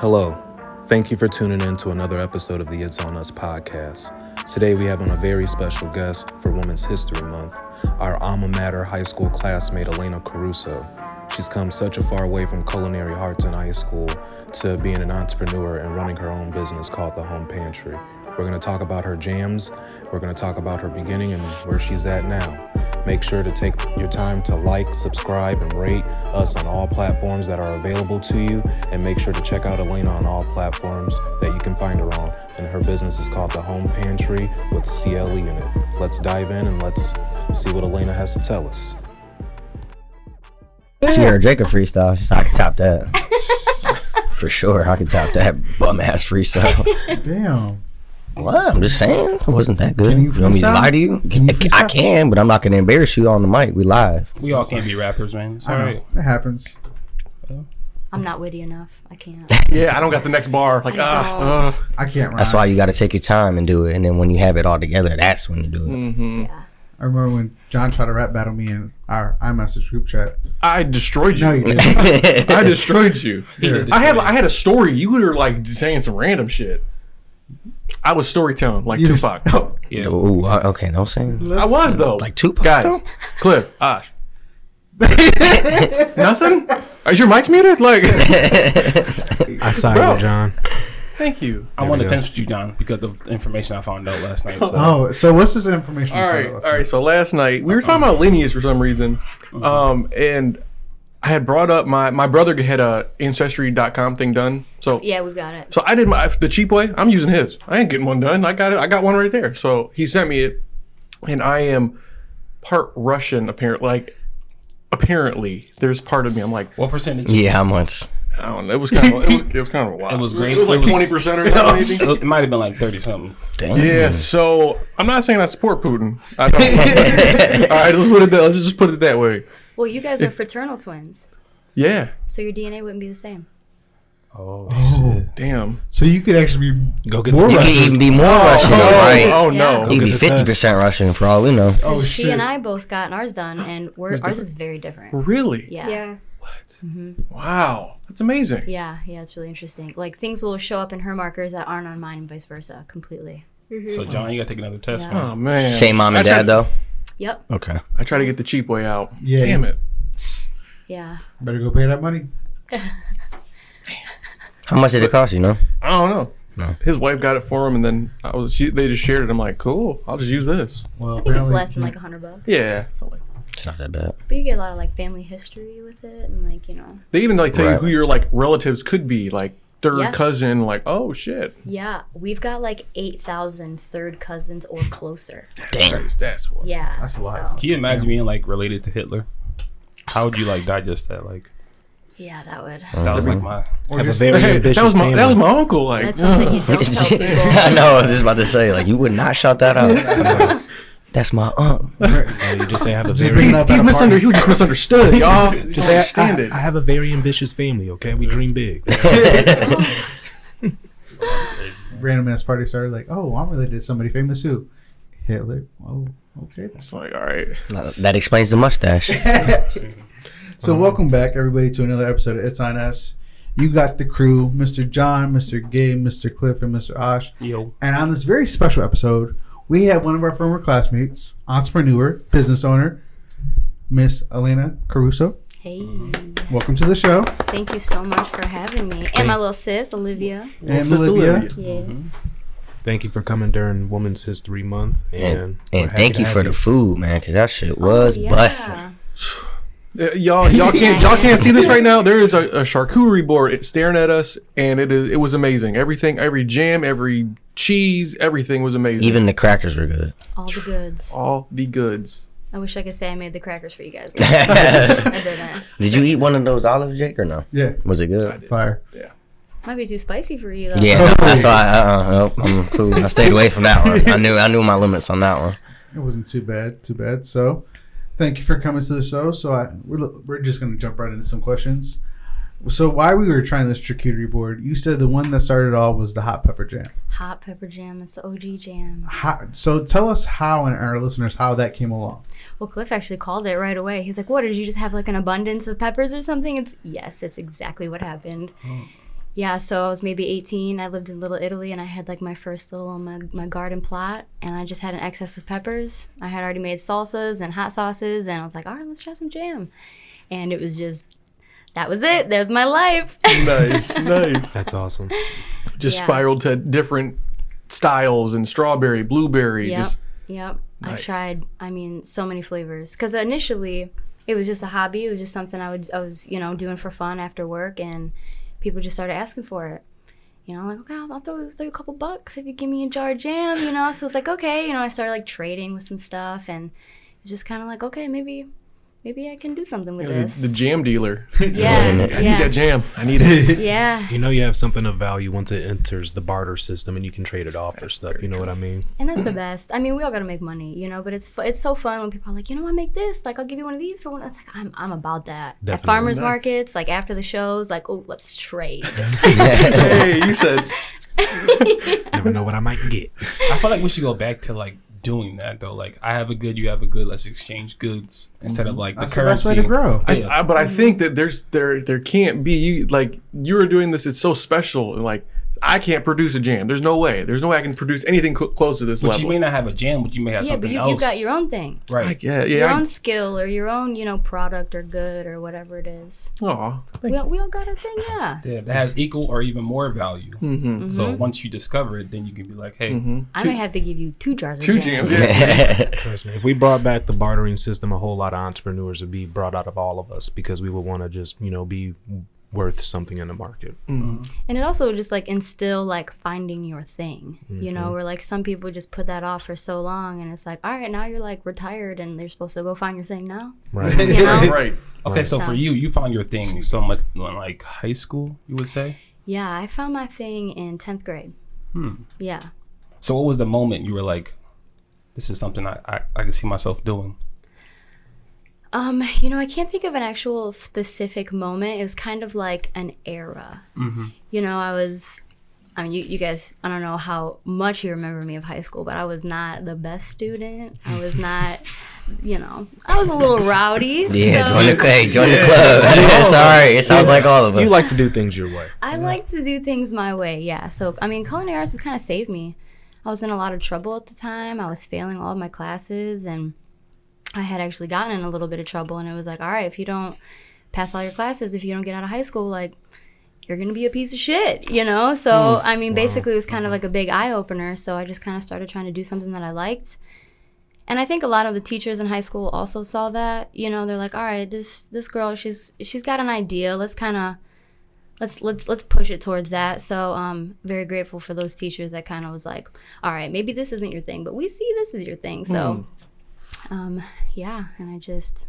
Hello. Thank you for tuning in to another episode of the It's On Us podcast. Today we have on a very special guest for Women's History Month, our alma mater high school classmate Elena Caruso. She's come such a far way from culinary arts in high school to being an entrepreneur and running her own business called the Home Pantry. We're going to talk about her jams, we're going to talk about her beginning and where she's at now. Make sure to take your time to like, subscribe, and rate us on all platforms that are available to you. And make sure to check out Elena on all platforms that you can find her on. And her business is called The Home Pantry with CLE in it. Let's dive in and let's see what Elena has to tell us. She heard Jacob freestyle. She's like, I can top that. For sure, I can top that bum ass freestyle. Damn. What? I'm just saying, it wasn't that good. Can you you want me to lie to you? Can you I can, but I'm not gonna embarrass you on the mic. We live. We all can't be rappers, man. It's I all know. right. It happens. I'm not witty enough. I can't. Yeah, I don't got the next bar. Like, I ah, uh, I can't rhyme. That's why you got to take your time and do it. And then when you have it all together, that's when you do it. Mm-hmm. Yeah. I remember when John tried to rap battle me in our iMessage group chat. I destroyed you. No, you didn't. I destroyed you. He did I had destroy I had a story. You were like saying some random shit. I was storytelling like You just- Tupac. Oh, Yeah. Ooh, uh, okay, no saying. I was though. Like Tupac, guys. though? Cliff, Ash. Nothing. Is your mics muted? Like, I side Bro. with John. thank you. I want we to go. finish with you, John, because of information I found out last night. So. oh, so what's this information? All you right, found all last right. So last night we were talking about lineage for some reason, um, and I had brought up my my brother had uh, a ancestry.com thing done. So Yeah, we've got it. So I did my the cheap way. I'm using his. I ain't getting one done. I got it. I got one right there. So he sent me it, and I am part Russian. Apparently, like apparently, there's part of me. I'm like, What percentage? Yeah, how much? I don't know. It was kind of it was, it was kind of wild. It was great. It was like twenty percent or something. maybe. It might have been like thirty something. Damn. Yeah. So I'm not saying I support Putin. I don't. All right. Let's put it. That, let's just put it that way. Well, you guys are fraternal twins, Yeah. so your DNA wouldn't be the same. Oh, Oh, Damn. so you could actually be Go get More the You Russian. could even be more oh, Russian, oh, right? oh Yeah. no. Go you'd be fifty percent Russian for all we know. Oh, Because she and I both got ours done, and we're, ours different? is very different. Really? Yeah. Yeah. Mm-hmm. Wow. That's amazing. Yeah, yeah, it's really interesting. Like things will show up in her markers that aren't on mine, and vice versa, completely. Mm-hmm. so John, you gotta take another test. Yeah. man. Oh man. Same mom and I tried- dad though. Yep. Okay. I try to get the cheap way out. Yeah. Damn it. Yeah. better go pay that money. How much did it cost you? No. I don't know. No. His wife got it for him, and then I was. She, they just shared it. I'm like, cool. I'll just use this. Well, I think it's less than like a hundred bucks. Yeah. something like It's not that bad. But you get a lot of like family history with it, and like you know, They even like tell Right. you who your like relatives could be, like third Yeah. cousin. Like, oh shit. yeah, we've got like 8,000 third cousins or closer. Damn. That's, that's what. Yeah. That's a lot. So, Can you imagine being like related to Hitler? How would you like digest that? Like yeah, that would. that was like my. Or Have a just, very Hey, ambitious that was my family. that was my uncle. Like, That's something you don't tell people. I know. I was just about to say, like, you would not shout that out. That's my aunt. Uh, you just say I have a very it he's at misunder. He was just misunderstood, y'all. just Just understand I, it. I have a very ambitious family. Okay, we dream big. Random ass party started like, oh, I'm related to somebody famous who? Hitler. Oh, okay. It's like, all right. That explains the mustache. So welcome back, everybody, to another episode of It's On Us. You got the crew, Mr. John, Mr. Gabe, Mr. Cliff, and Mr. Osh. Yo. And on this very special episode, we have one of our former classmates, entrepreneur, business owner, Miss Elena Caruso. Hey, mm-hmm. Welcome to the show. thank you so much for having me. And my little sis, Olivia. And Sis Olivia. Olivia. Yeah. Mm-hmm. Thank you for coming during Women's History Month, and, And, and thank you have for the food, man, because that shit oh, was Oh, yeah. busting. Uh, y'all, y'all can't, y'all can't see this right now. There is a, a charcuterie board staring at us, and it is, it was amazing. Everything, every jam, every cheese, everything was amazing. Even the crackers were good. All the goods. all the goods. I wish I could say I made the crackers for you guys. I didn't. Did you eat one of those olives, Jake, or no? Yeah, Was it good? fire. Yeah. Might be too spicy for you though. Yeah, no, that's why. Uh, uh, nope, I'm cool. I stayed away from that one. I knew, I knew my limits on that one. It wasn't too bad, too bad. So, thank you for coming to the show. So, I we're, we're just gonna jump right into some questions. So, why we were trying this charcuterie board? You said the one that started all was the hot pepper jam. Hot pepper jam. It's the OG jam. So, tell us how and our listeners how that came along. Well, Cliff actually called it right away. He's like, "What did you just have like an abundance of peppers or something?" It's yes, it's exactly what happened. Oh. Yeah, so I was maybe 18. I lived in Little Italy and I had like my first little um, my, my garden plot and I just had an excess of peppers. I had already made salsas and hot sauces and I was like, all right, let's try some jam. And it was just, that was it. There's my life. nice, nice. That's awesome. Just Yeah. spiraled to different styles and strawberry, blueberry. Yep. Just Yep. I Nice. tried, I mean, so many flavors. Because initially, it was just a hobby. It was just something I, would, I was, you know, doing for fun after work. And people just started asking for it. You know, like, okay, I'll, I'll throw, throw you a couple bucks if you give me a jar of jam, you know? So it's like, okay. You know, I started like trading with some stuff. And it's just kind of like, okay, maybe, maybe I can do something with the, this. the jam dealer. yeah. I need yeah. that jam. I need it. Yeah. You know you have something of value once it enters the barter system and you can trade it off for stuff. You know what I mean? And that's the best. I mean, we all gotta make money, you know. But it's fu- it's so fun when people are like, you know, I make this. Like, I'll give you one of these for one. It's like I'm I'm about that. At farmers Nice. markets, like after the shows, like, oh, let's trade. hey, you said Never know what I might get. I feel like we should go back to like doing that though. Like I have a good, you have a good. Let's exchange goods instead of mm-hmm. like the That's the best way currency. to grow. Yeah. I, but I think that there's there there can't be you like you're doing this. It's so special. and Like I can't produce a jam. There's no way. There's no way I can produce anything cl- close to this But level. you may not have a jam, but you may have yeah, but something you, else. you got your own thing, I right. get, your yeah. Your own skill or your own, you know, product or good or whatever it is. I, aw, We all, we all got our thing, yeah. Yeah, that has equal or even more value. Mhm. So Mm-hmm. once you discover it, then you can be like, hey, I may have to give you two jars of two jam. jams. Yeah. Trust me. If we brought back the bartering system, a whole lot of entrepreneurs would be brought out of all of us because we would want to just, you know, be worth something in the market. Mm-hmm. And it also just like instill like finding your thing, you know, mm-hmm. where like some people just put that off for so long and it's like, all right, now you're like retired and they're supposed to go find your thing now. Right. You know? right, right. okay. So for you, you found your thing so much in like high school, you would say. Yeah, I found my thing in 10th grade. Hmm. Yeah. So what was the moment you were like, this is something I I, I can see myself doing. Um, you know, I can't think of an actual specific moment. It was kind of like an era. You know, I was, I mean, you, you guys, I don't know how much you remember me of high school, but I was not the best student. I was not, you know, I was a little rowdy. Yeah, so join the hey, join the club. Yeah, Sorry, it sounds like all of us. You like to do things your way. I like to do things my way, yeah. So, I mean, culinary arts has kind of saved me. I was in a lot of trouble at the time. I was failing all of my classes, and I had actually gotten in a little bit of trouble. And it was like, all right, if you don't pass all your classes, if you don't get out of high school, like, you're gonna be a piece of shit, you know? So, mm, I mean, basically, it was kind of mm-hmm. like a big eye opener. So, I just kind of started trying to do something that I liked. And I think a lot of the teachers in high school also saw that. You know, they're like, all right, this this girl, she's she's got an idea. Let's kind of let's let's let's push it towards that. So um very grateful for those teachers that kind of was like, all right, maybe this isn't your thing, but we see this is your thing. So hmm. Um yeah, and I just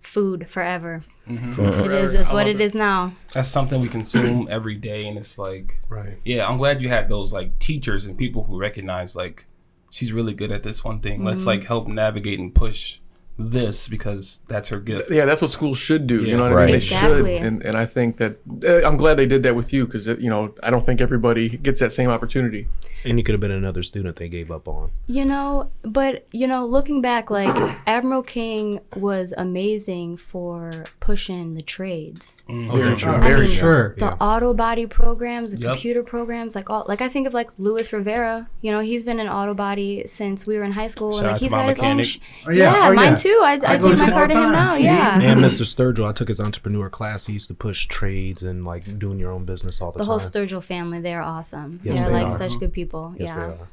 food forever. It is it's what it is now. That's something we consume every day, and it's like, Right. yeah, I'm glad you had those like teachers and people who recognize like she's really good at this one thing. Let's like help navigate and push this because that's her gift. Yeah, that's what schools should do. Yeah. You know what I mean? They Exactly. should, and and I think that uh, I'm glad they did that with you because you know I don't think everybody gets that same opportunity. And you could have been another student they gave up on. You know, but you know, looking back, like Admiral King was amazing for pushing the trades. Very true. Uh, Very I mean, sure. the auto body programs, the Yep. computer programs, like all like I think of like Luis Rivera. You know, he's been in auto body since we were in high school, Shout and out like to he's my got his own. Oh, yeah. yeah, Oh, mine yeah. Too. I, I, I take my him car to him time. now. See? Yeah, And Mr. Sturgill, I took his entrepreneur class. He used to push trades and like doing your own business all the, the time. The whole Sturgill family, they're awesome. Yes, they're they like are. such good people. Yes, yeah. they are.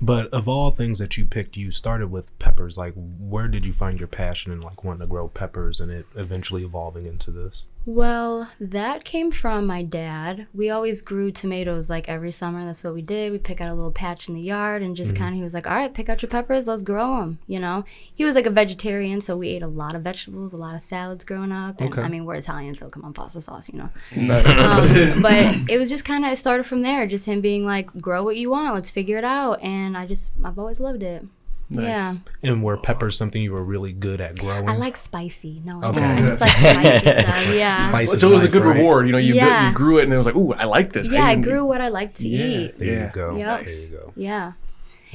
But of all things that you picked, you started with peppers. Like, where did you find your passion in like wanting to grow peppers and it eventually evolving into this? Well, that came from my dad. We always grew tomatoes like every summer. That's what we did. We pick out a little patch in the yard and just kind of, he was like, all right, pick out your peppers, let's grow them. You know, he was like a vegetarian, so we ate a lot of vegetables, a lot of salads growing up. And Okay. I mean, we're Italian, so come on, pasta sauce, you know. Nice. Um, but it was just kind of, it started from there. Just him being like, grow what you want, let's figure it out. And I just, I've always loved it. Yeah. And were peppers something you were really good at growing? I like spicy. No, Okay. I just like spicy stuff. Yeah. Spice so it was a good right? reward. You know, you, Yeah. you grew it and it was like, ooh, I like this. Yeah, I even- grew what I like to Yeah. eat. There Yeah. you go. Yep. There you go. Yeah.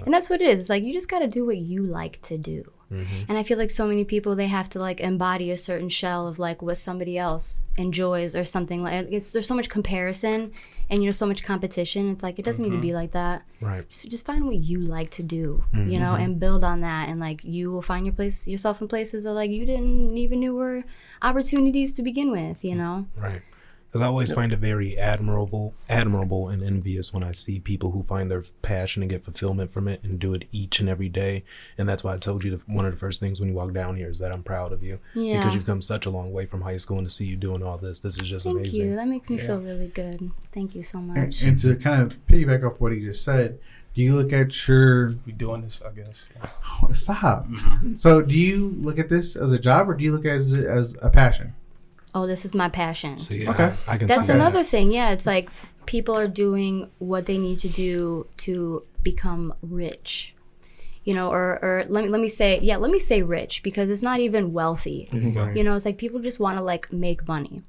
And that's what it is. It's like you just got to do what you like to do. Mm-hmm. And I feel like so many people they have to like embody a certain shell of like what somebody else enjoys or something like it's there's so much comparison and you know so much competition. It's like it doesn't need to be mm-hmm. like that. Right. Just, just find what you like to do, you know, mm-hmm. and build on that and like you will find your place yourself in places that like you didn't even knew were opportunities to begin with, you mm. know. Right. Because I always find it very admirable, admirable and envious when I see people who find their passion and get fulfillment from it and do it each and every day. And that's why I told you that one of the first things when you walk down here is that I'm proud of you Yeah. because you've come such a long way from high school and to see you doing all this, this is just Thank amazing. you. That makes me feel really good. Thank you so much. and to kind of piggyback off what he just said, do you look at your We doing this, I guess. Yeah. stop? Mm-hmm. So, do you look at this as a job or do you look at it as a passion? Oh, this is my passion. So yeah, Okay. I, I can That's see another that. thing. Yeah, it's like people are doing what they need to do to become rich. You know, or, or let me let me say, yeah, let me say rich because it's not even wealthy. Right. You know, it's like people just want to like make money.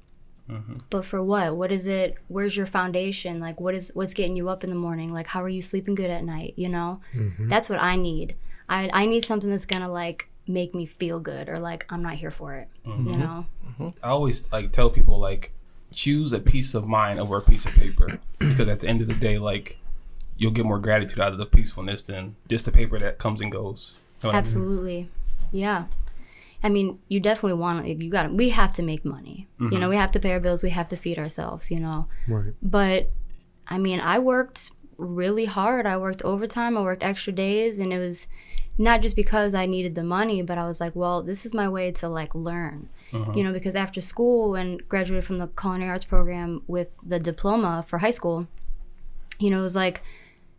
Mm-hmm. But for what? What is it? Where's your foundation? Like what is what's getting you up in the morning? Like how are you sleeping good at night, you know? Mm-hmm. That's what I need. I I need something that's going to like make me feel good or like I'm not here for it, you mm-hmm. know? Mm-hmm. I always like tell people like choose a piece of mind over a piece of paper because at the end of the day, like you'll get more gratitude out of the peacefulness than just the paper that comes and goes. You know what I mean? Absolutely. Yeah. I mean, you definitely want you got to we have to make money. You know, mm-hmm. we have to pay our bills, we have to feed ourselves, you know. Right. But I mean, I worked really hard. I worked overtime, I worked extra days and it was not just because I needed the money, but I was like, well, this is my way to like learn. You know, because after school and graduated from the culinary arts program with the diploma for high school, you know, it was like,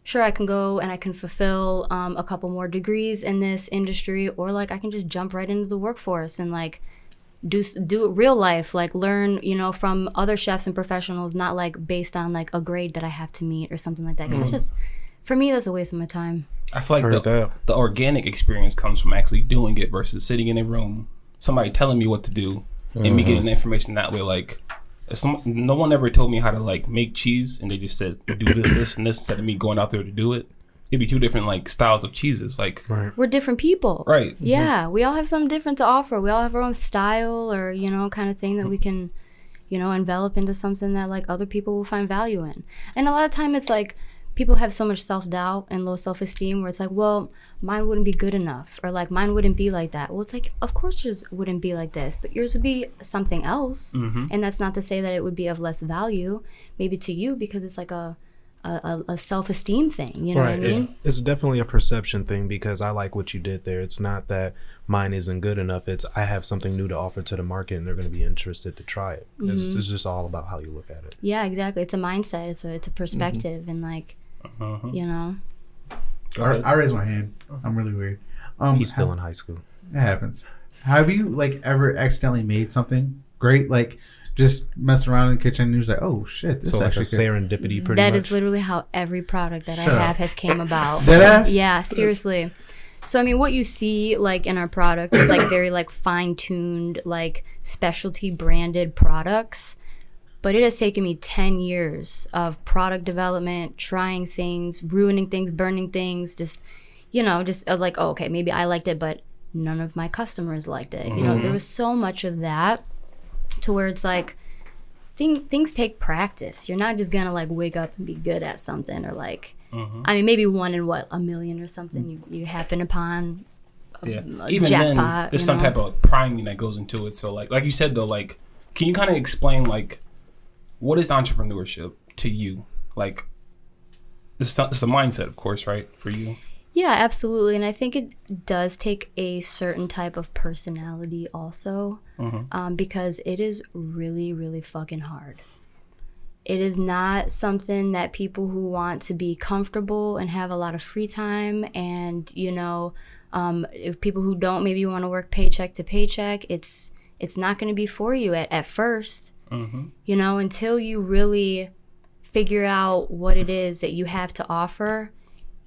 sure, I can go and I can fulfill um, a couple more degrees in this industry, or like I can just jump right into the workforce and like do do real life, like learn, you know, from other chefs and professionals, not like based on like a grade that I have to meet or something like that. Because it's just, for me, that's a waste of my time. I feel like Heard the, that. the organic experience comes from actually doing it versus sitting in a room, somebody telling me what to do, and me getting uh-huh. the information that way. Like, some, no one ever told me how to like make cheese, and they just said do this, this, and this instead of me going out there to do it. It'd be two different like styles of cheeses. Like, Right. We're different people. right? Mm-hmm. Yeah, we all have something different to offer. We all have our own style or, you know, kind of thing that we can, you know, envelop into something that like other people will find value in. And a lot of time it's like people have so much self-doubt and low self-esteem where it's like, well, mine wouldn't be good enough or like mine wouldn't be like that. Well, it's like of course yours wouldn't be like this, but yours would be something else. And that's not to say that it would be of less value maybe to you because it's like a a, a, a self-esteem thing, you know Right. what I It's, mean? it's definitely a perception thing because I like what you did there. It's not that mine isn't good enough. It's I have something new to offer to the market and they're going to be interested to try it. It's, Mm-hmm. it's just all about how you look at it. Yeah, exactly. It's a mindset. It's a it's a perspective, and like, you know, I, I raised my hand. I'm really weird. Um, He's still in high school. It happens. Have you like ever accidentally made something great? Like just mess around in the kitchen and you're like, oh shit, this So like a actually good. serendipity, pretty that much. is literally how every product that Shut I up. have has came about. Dead ass? Yeah, seriously. So I mean, what you see like in our product is like very like fine tuned, like specialty branded products. But it has taken me ten years of product development, trying things, ruining things, burning things, just you know, just uh, like oh, okay, maybe I liked it, but none of my customers liked it. You know, there mm-hmm. was so much of that to where it's like thing, things take practice. You're not just gonna like wake up and be good at something or like mm-hmm. I mean maybe one in what a million or something mm. you, you happen upon. Um, yeah. a Even jackpot, then, there's some know? type of priming that goes into it. So, like, like you said though, like, can you kind of explain like what is entrepreneurship to you? Like, it's it's a mindset, of course, right, for you. Yeah, absolutely. And I think it does take a certain type of personality also, um, because it is really, really fucking hard. It is not something that people who want to be comfortable and have a lot of free time and, you know, um, if people who don't maybe want to work paycheck to paycheck, it's it's not going to be for you at, at 1st You know, until you really figure out what it is that you have to offer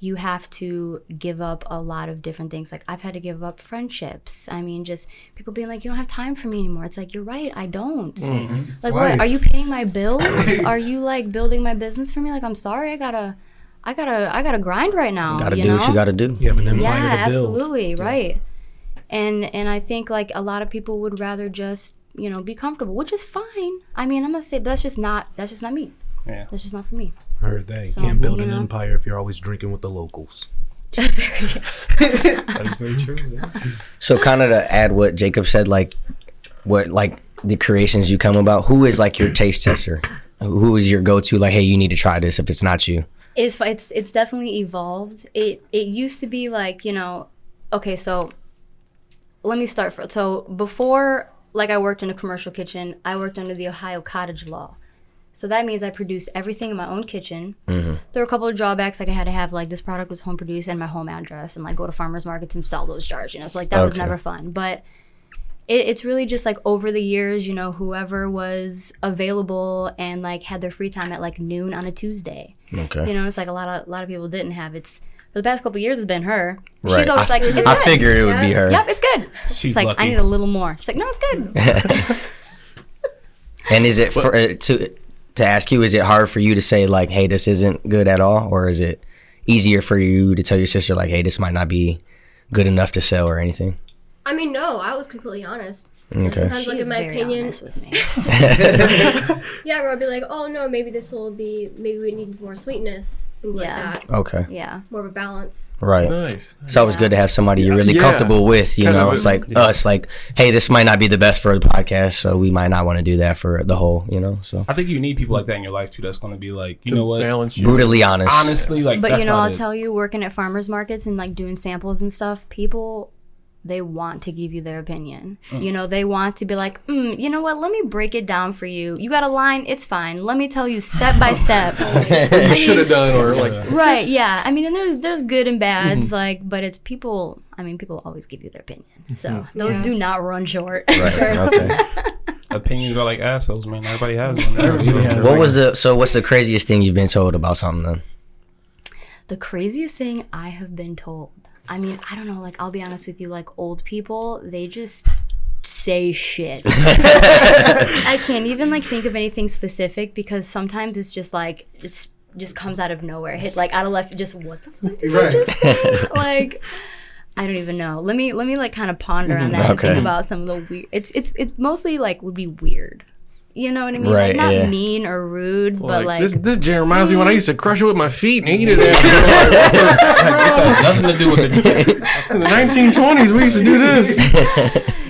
you have to give up a lot of different things. Like I've had to give up friendships. I mean, just people being like, "You don't have time for me anymore." It's like you're right, I don't. Mm-hmm. Mm-hmm. Like, what? Are you paying my bills? are you like building my business for me? Like, I'm sorry, I gotta, I gotta, I gotta grind right now. Gotta you do know? what you gotta do. you have an empire Yeah, to build. absolutely, right. and and I think like a lot of people would rather just you know be comfortable, which is fine. I mean, I'm gonna say, that's just not that's just not me. Yeah. That's just not for me. I heard that. You So, can't build you an know. empire if you're always drinking with the locals. That is very true. yeah. So kind of to add what Jacob said, like what like the creations you come about. Who is like your taste tester? Who is your go to? Like, hey, you need to try this if it's not you. It's it's it's definitely evolved. It it used to be like you know, okay, so let me start. For, so before, like I worked in a commercial kitchen, I worked under the Ohio Cottage Law. So that means I produced everything in my own kitchen. Mm-hmm. There were a couple of drawbacks, like I had to have like this product was home produced and my home address, and like go to farmers markets and sell those jars. You know, so like that was never fun. But it, it's really just like over the years, you know, whoever was available and like had their free time at like noon on a Tuesday. Okay. You know, it's like a lot of a lot of people didn't have. It's the past couple of years, it's been her. Right. She's always I, like, it's I good. figured it would be her. Yep, it's good. She's It's like lucky. I need a little more. She's like, no, it's good. And is it for uh, to to ask you? Is it hard for you to say like, hey, this isn't good at all, or is it easier for you to tell your sister like, hey, this might not be good enough to sell or anything? I mean, no, I was completely honest. Okay. Sometimes, like She's in my very opinion, honest with me. yeah, where I'd be like, oh no, maybe this will be, maybe we need more sweetness, things Yeah. like that, Okay. Yeah. more of a balance. Right. Nice. It's always good to have somebody you're really Yeah. comfortable with. You Kind know, of a- it's like yeah. us. Like, hey, this might not be the best for the podcast, so we might not want to do that for the whole. You know, so I think you need people like that in your life too. That's going to be like, you know what? Balance you. brutally honest. Honestly, like, But that's you know, not I'll it. tell you, working at farmers markets and like doing samples and stuff, people they want to give you their opinion. Mm. You know, they want to be like, mm, you know what? Let me break it down for you. You got a line, it's fine. Let me tell you step by step. you should have done, or like, right? Yeah. I mean, and there's there's good and bads, Mm-hmm. like, but it's people. I mean, people always give you their opinion, so Mm-hmm. those do not run short. Right. Okay. Opinions are like assholes, man. Everybody has one. Everybody has What was the so? What's the craziest thing you've been told about something then? The craziest thing I have been told. I mean, I don't know, like I'll be honest with you, like old people, they just say shit. I can't even like think of anything specific because sometimes it's just like just just comes out of nowhere. Hit like out of left just what the fuck did Right. you just say? like I don't even know. Let me let me like kind of ponder on that and think about some of the weird it's it's it's mostly like would be weird. You know what I mean? Right, like not yeah. mean or rude, but like, like this this jam reminds me when I used to crush it with my feet and eat it. After, This had nothing to do with it. in the 1920s, we used to do this.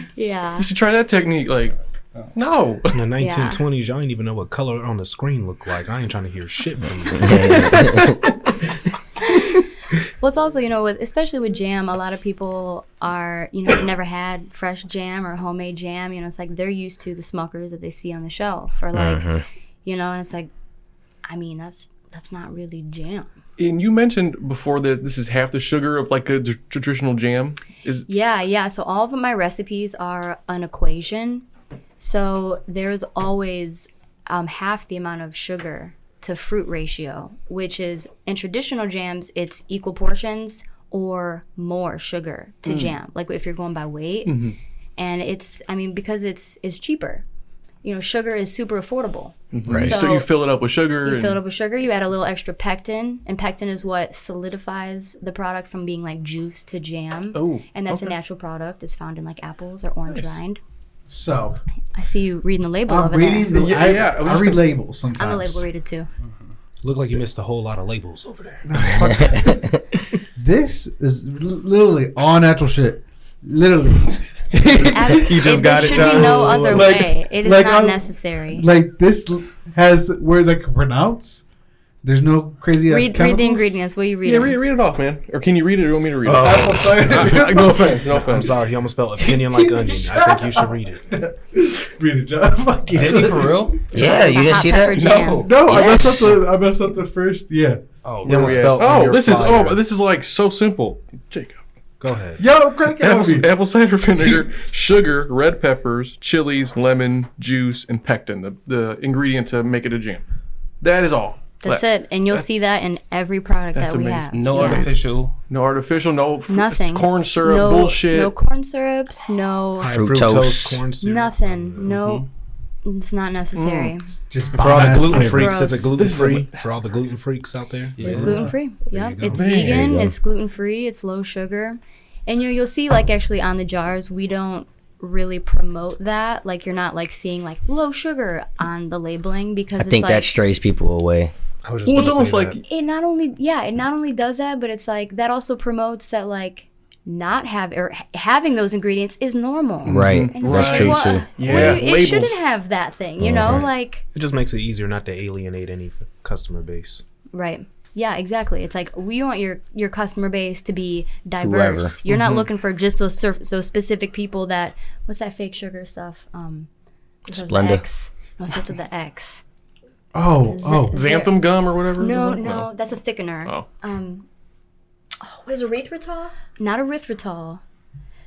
yeah. You should try that technique. Like, no. In the 1920s, y'all didn't even know what color on the screen looked like. I ain't trying to hear shit from you. Well, it's also you know, with especially with jam, a lot of people are you know never had fresh jam or homemade jam. You know, it's like they're used to the Smuckers that they see on the shelf, or like, you know, and it's like, I mean, that's that's not really jam. And you mentioned before that this is half the sugar of like a traditional jam. Is Yeah, yeah. So all of my recipes are an equation. So there's always um, half the amount of sugar to fruit ratio, which is in traditional jams, it's equal portions or more sugar to mm. jam. Like if you're going by weight, mm-hmm. and it's I mean because it's it's cheaper. You know, sugar is super affordable. Mm-hmm. Right. so, So- you fill it up with sugar. You and, fill it up with sugar. You add a little extra pectin, and pectin is what solidifies the product from being like juice to jam. Oh, and that's a natural product. It's found in like apples or orange rind. So I see you reading the label I'm over reading there. the. Yeah, I, yeah, I I read gonna- labels sometimes. I'm a label reader too. Mm-hmm. Look like you missed a whole lot of labels over there. This is literally all natural shit. Literally. you just got there it, should John. be no other Like- way. It is like not I'm- necessary. like this has words I can pronounce. There's no crazy ass read, read the ingredients. What are you yeah, reading? read, read it off, man. Or can you read it, or you want me to read it? Oh. Apple cider. no offense. No offense. I'm sorry, he almost spelled opinion like onion. I think you should read it. read it, John. Fuck yeah. Did he for real? Yeah, you didn't see that? jam. No, I messed up the. I messed up the first. Yeah. Oh, You Yeah. spelled Oh, your this is oh, this is like so simple. Jacob. Go ahead. Yo, crank it on Apple, apple cider vinegar, sugar, red peppers, chilies, lemon, juice, and pectin, the, the ingredient to make it a jam. That is all. That's That- it, and you'll see that in every product That's that we amazing. have. no Yeah. artificial. No artificial, no fr- Nothing. corn syrup, no, bullshit. No corn syrups. No High Fructose. fructose corn syrup. nothing. Mm-hmm. No, it's not necessary. Mm. Just For all the gluten freaks, it's it Gross. gluten free? For all the gluten freaks out there? It's gluten free. Yep. It's Man. Vegan. It's gluten free. It's low sugar. And you know, you'll see like actually on the jars, we don't really promote that. Like you're not like seeing like low sugar on the labeling because I it's think like that strays people away. I was just Well, it's almost like that. it not only yeah, it not only does that, but it's like that also promotes that like not have or having those ingredients is normal. Right. And it's That's like, true what- too. Yeah, do you- it labels. shouldn't have that thing, you know, like It just makes it easier not to alienate any f- customer base. Right. Yeah, exactly. It's like we want your your customer base to be diverse. Whoever. You're not looking for just those surf, those specific people that what's that fake sugar stuff? Um, it starts with Splenda. X. No, it starts with the X. Oh, oh, Z- xanthan gum or whatever. No, no, that's a thickener. Oh. Um, What is erythritol? not erythritol.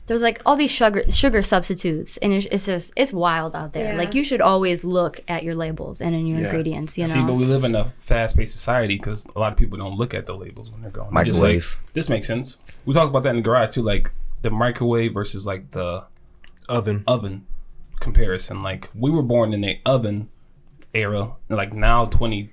There's like all these sugar sugar substitutes, and it's, it's just it's wild out there. Yeah. Like you should always look at your labels and in your Yeah. ingredients. You know. See, but we live in a fast-paced society because a lot of people don't look at the labels when they're going. They're just Microwave. like, this makes sense. We talked about that in the garage too, like the microwave versus like the Oven. oven comparison. Like we were born in the oven era, like now twenty,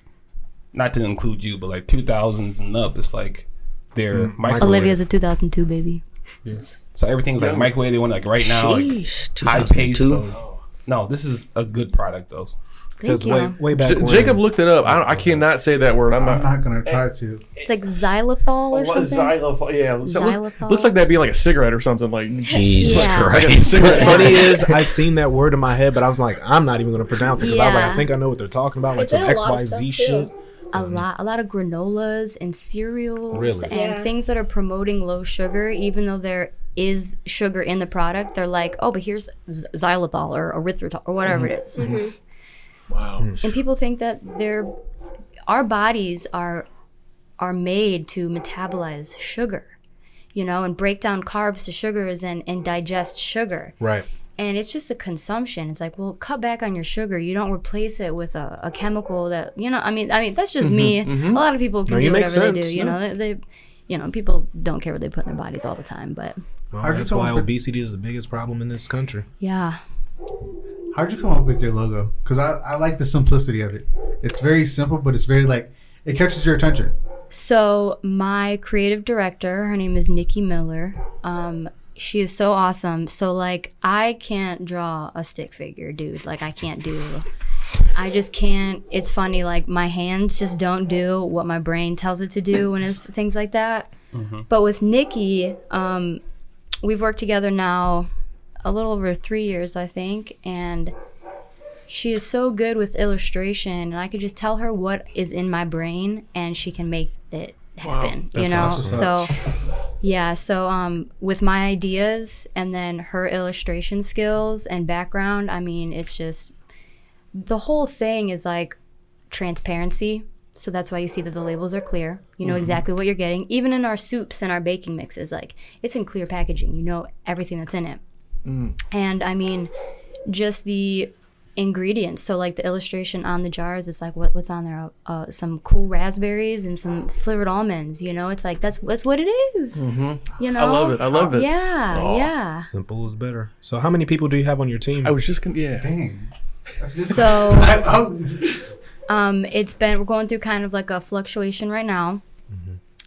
not to include you, but like two thousands and up, it's like they're mm. microwave. Olivia's a 2002 baby. Yes. So everything's like microwave. They want like right now, like high pace. So, no, this is a good product though. Because Thank way, you. way back J- when, Jacob looked it up. I, I cannot say that word. I'm I'm not. not gonna try to. It's like xylitol or oh, What is something. xylophone? Yeah, so look- looks like that'd be like a cigarette or something. Like Jesus Yeah. Christ. cigarette. What's funny is I seen that word in my head, but I was like, I'm not even gonna pronounce it because I was like, I think I know what they're talking about, like some a X lot of Y stuff, Z too. shit. a lot a lot of granolas and cereals Really? and Yeah. things that are promoting low sugar even though there is sugar in the product they're like oh but here's z- xylitol or erythritol or whatever mm-hmm. it is. Mm-hmm. Wow. and people think that they're our bodies are are made to metabolize sugar you know and break down carbs to sugars and and digest sugar Right. and it's just the consumption. It's like, well, cut back on your sugar. You don't replace it with a, a chemical that you know. I mean, I mean that's just me. Mm-hmm. Mm-hmm. A lot of people can No, do make whatever they do. You yeah. know, they, they, you know, people don't care what they put in their bodies all the time. But Well, that's why obesity is the biggest problem in this country. yeah, How'd you come up with your logo? Because I, I like the simplicity of it. It's very simple, but it's very like it catches your attention. So my creative director, her name is Nikki Miller. Um, she is so awesome. So like I can't draw a stick figure, dude. Like I can't do. I just can't. It's funny. Like my hands just don't do what my brain tells it to do when it's things like that. But with Nikki, um, we've worked together now a little over three years, I think, and she is so good with illustration and i could just tell her what is in my brain and she can make it happen you That's know? awesome. so yeah so um with my ideas and then her illustration skills and background i mean it's just the whole thing is like transparency. So that's why you see that the labels are clear. You know exactly what you're getting. Even in our soups and our baking mixes like it's in clear packaging. You know everything that's in it and i mean just the ingredients. So like the illustration on the jars, it's like what what's on there? Uh, some cool raspberries and some slivered almonds. You know, it's like that's that's what it is. You know, I love it. I love it. Yeah, yeah. Simple is better. So, how many people do you have on your team? I was just gonna. Yeah. Dang. So I, I was, um, it's been we're going through kind of like a fluctuation right now.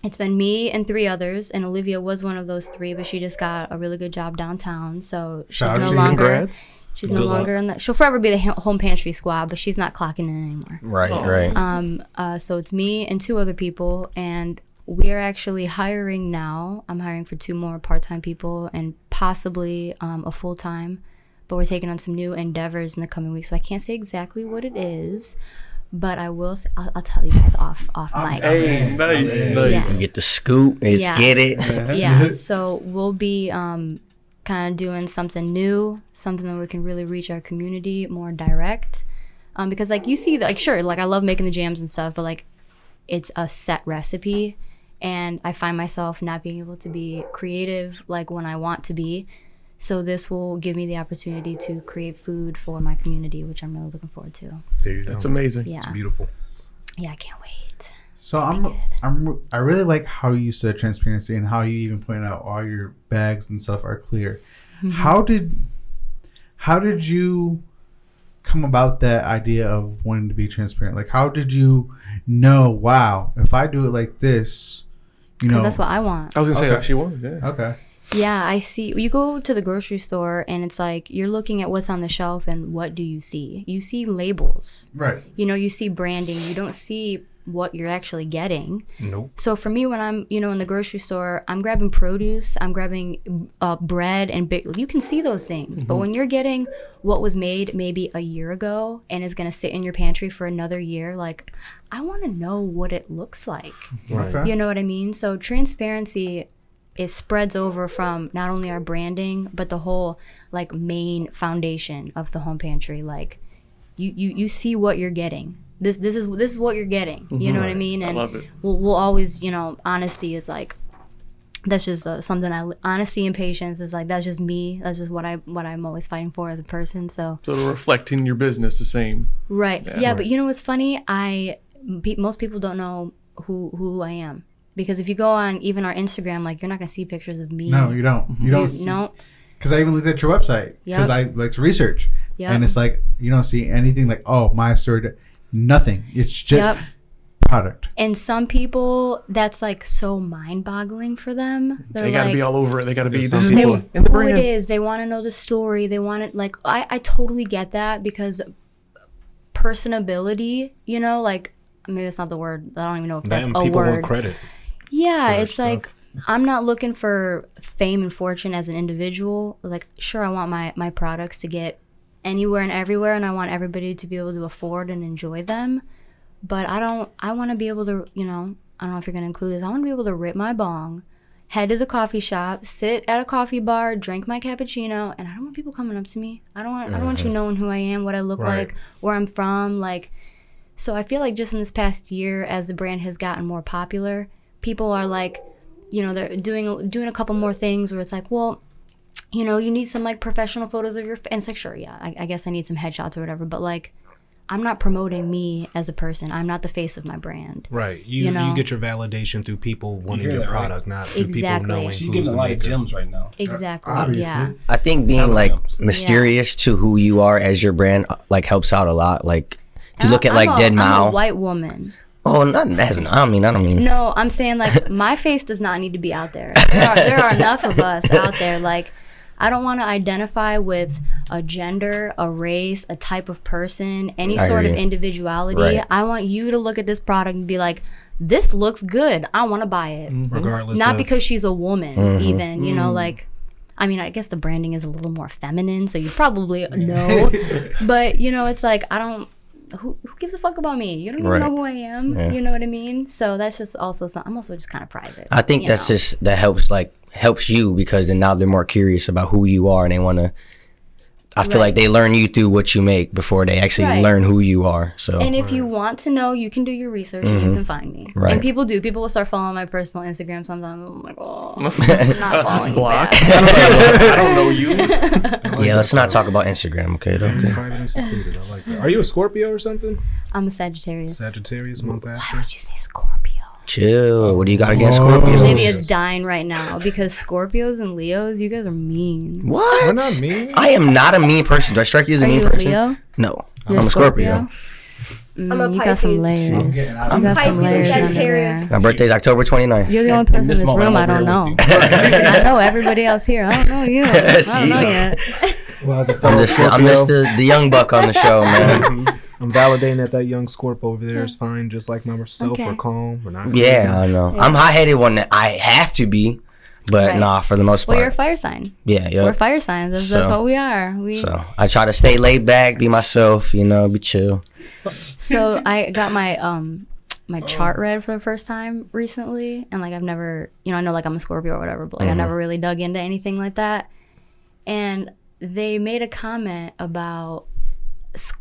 It's been me and three others, and Olivia was one of those three, but she just got a really good job downtown, so she's Shout no longer. Congrats. She's no luck. longer in that. She'll forever be the home pantry squad, but she's not clocking in anymore. Right, right. Um, uh, so it's me and two other people, and we're actually hiring now. I'm hiring for two more part-time people and possibly um, a full-time. But we're taking on some new endeavors in the coming weeks, so I can't say exactly what it is, but I will. Say, I'll, I'll tell you guys off off mic. Hey, nice, Yeah. nice. Yeah. Get the scoop. Let's Yeah. get it. yeah so we'll be um, kind of doing something new something that we can really reach our community more direct um, because like you see like sure like i love making the jams and stuff but like it's a set recipe and i find myself not being able to be creative like when i want to be so this will give me the opportunity to create food for my community which i'm really looking forward to There you That's go. amazing. yeah It's Beautiful. yeah i can't wait so I'm I'm I really like how you said transparency and how you even pointed out all your bags and stuff are clear. Mm-hmm. How did how did you come about that idea of wanting to be transparent? Like how did you know, wow, if I do it like this, you know that's what i want I was gonna say Okay. that she was. Yeah. Okay. Yeah, I see. You go to the grocery store and it's like you're looking at what's on the shelf and what do you see? You see labels. Right. You know, you see branding. You don't see what you're actually getting. Nope. So for me, when I'm, you know, in the grocery store, I'm grabbing produce, I'm grabbing uh, bread and big. You can see those things, but when you're getting what was made maybe a year ago and is going to sit in your pantry for another year, like I want to know what it looks like. Okay. You know what I mean? So transparency it spreads over from not only our branding but the whole like main foundation of the home pantry. Like you you, you see what you're getting. This this is this is what you're getting. You know what I mean? And love it. We'll, we'll always you know honesty is like that's just uh, something I honesty and patience is like that's just me. That's just what I what I'm always fighting for as a person. So So to reflect in your business the same. Right. Yeah, but you know what's funny? I pe- most people don't know who who I am because if you go on even our Instagram, like you're not gonna see pictures of me. No, you don't. You don't. You- no. Because I even looked at your website because Yep. I like to research, Yep. and it's like you don't see anything like oh my store, nothing. It's just Yep. product. And some people, that's like so mind-boggling for them. They're They got to like, be all over it. They got to be. There's This is me in the who it brand. is. They want to know the story. They want it like I, I totally get that because personability, you know, like maybe that's not the word. I don't even know if that's Then a people word. want credit. Yeah, it's like I'm not looking for fame and fortune as an individual. Like, sure, I want my my products to get anywhere and everywhere, and I want everybody to be able to afford and enjoy them. But I don't. I want to be able to, you know, I don't know if you're gonna include this. I want to be able to rip my bong, head to the coffee shop, sit at a coffee bar, drink my cappuccino, and I don't want people coming up to me. I don't want. I don't want you uh-huh. knowing who I am, what I look Right. like, where I'm from, like. So I feel like just in this past year, as the brand has gotten more popular, people are like, you know, they're doing doing a couple more things where it's like, well, you know, you need some like professional photos of your, f-. and it's like, sure, yeah, I, I guess I need some headshots or whatever, but like, I'm not promoting me as a person. I'm not the face of my brand. Right. You You you, get your validation through people wanting hear your that, right? product, not through Exactly. people knowing She's who's getting a the lot of gems right now. Exactly. Obviously. Yeah. I think being like Gems. mysterious to who you are as your brand uh, like helps out a lot. Like if you look at I'm like a- Dead I'm a Mao. white woman. Oh, not that's. I don't mean. I don't mean. No, I'm saying like my face does not need to be out there. There are, there are enough of us out there. Like, I don't want to identify with a gender, a race, a type of person, any I sort hear of individuality. Right. I want you to look at this product and be like, this looks good. I want to buy it. Regardless Not of because she's a woman, Mm-hmm. even, you know, like. I mean, I guess the branding is a little more feminine, so you probably know. but you know, it's like I don't. Who, who gives a fuck about me? You don't even Right. know who I am. Yeah. You know what I mean? So that's just also some. I'm also just kind of private. I think that's know? just that helps like helps you because then now they're more curious about who you are and they want to. I feel Right. like they learn you through what you make before they actually Right. learn who you are. So And if you want to know, you can do your research and you can find me. Mm-hmm. Right. And people do. People will start following my personal Instagram sometimes. I'm like, oh, I'm not following you Block. back. I don't know you. yeah, let's not talk about Instagram, okay? Okay. private and secluded. I like that. Are you a Scorpio or something? I'm a Sagittarius. Sagittarius month after. Why after. would you say Scorpio? Chill. What do you got against Whoa. Scorpios? Maybe it's dying right now because Scorpios and Leos, you guys are mean. What? We're not mean. I am not a mean person. Do I strike you as a Are mean you a person? Leo? No, You're I'm a Scorpio. Mm, I'm a you got some Pisces. layers. I'm getting out got Pisces and layers under Sagittarius. My birthday's October 29th. You're the only person in this this room I don't know. I know everybody else here. I don't know you. I don't know yet. Well, as a I'm just, I'm just the, the young buck on the show, man. I'm validating that that young Scorp over there is fine, just like myself. Okay. We're calm. We're not. Yeah, I know. I'm high headed one that I have to be, but Right. nah, for the most part. Well, you're a fire sign. yeah, yeah. We're fire signs. That's, that's what we are. We So I try to stay laid back, be myself, you know, be chill. So I got my um my chart read for the first time recently, and like I've never, you know, I know like I'm a Scorpio or whatever, but like I never really dug into anything like that. And they made a comment about s-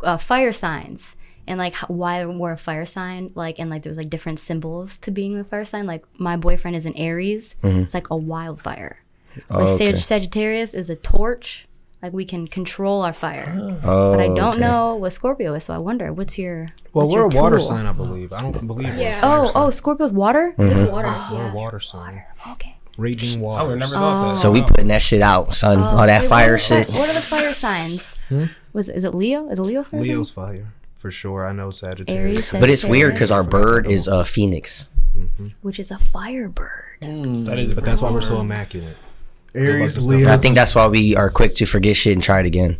uh, fire signs and like why we're a fire sign, like and like there was like different symbols to being a fire sign. Like my boyfriend is an Aries, it's like a wildfire. Where Oh, okay. Sag- Sagittarius is a torch. Like we can control our fire. Oh, But I don't okay. know what Scorpio is, so I wonder what's your. Well, what's we're a your water tool? sign, I believe. I don't believe. we're a Yeah. fire Oh, sign. oh, Scorpio's water. Mm-hmm. It's water. We're a Yeah. water sign. Okay. Raging I water. would never thought that. So we oh. putting that shit out, son. Oh, all that Wait, fire what shit. fi- What are the fire signs? Hmm? Was is it Leo? Is it Leo? fire sign? Leo's fire for sure. I know Sagittarius. Aries, But it's weird because our bird is a phoenix. Mm-hmm. which is a firebird. Mm. that is. a But that's why we're so immaculate. Aries, Leo, I think that's why we are quick to forget shit and try it again.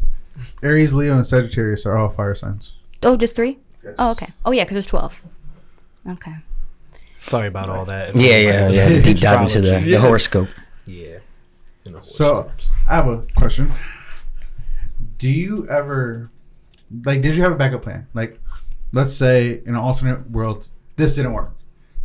Aries, Leo, and Sagittarius are all fire signs. Oh, just three? Oh, okay. Oh, yeah, because there's 12. Okay. Sorry about all that. Yeah, yeah, yeah. Deep dive into the, Astrology. the horoscope. Yeah. You know, So I have a question. Do you ever like did you have a backup plan? Like let's say in an alternate world this didn't work.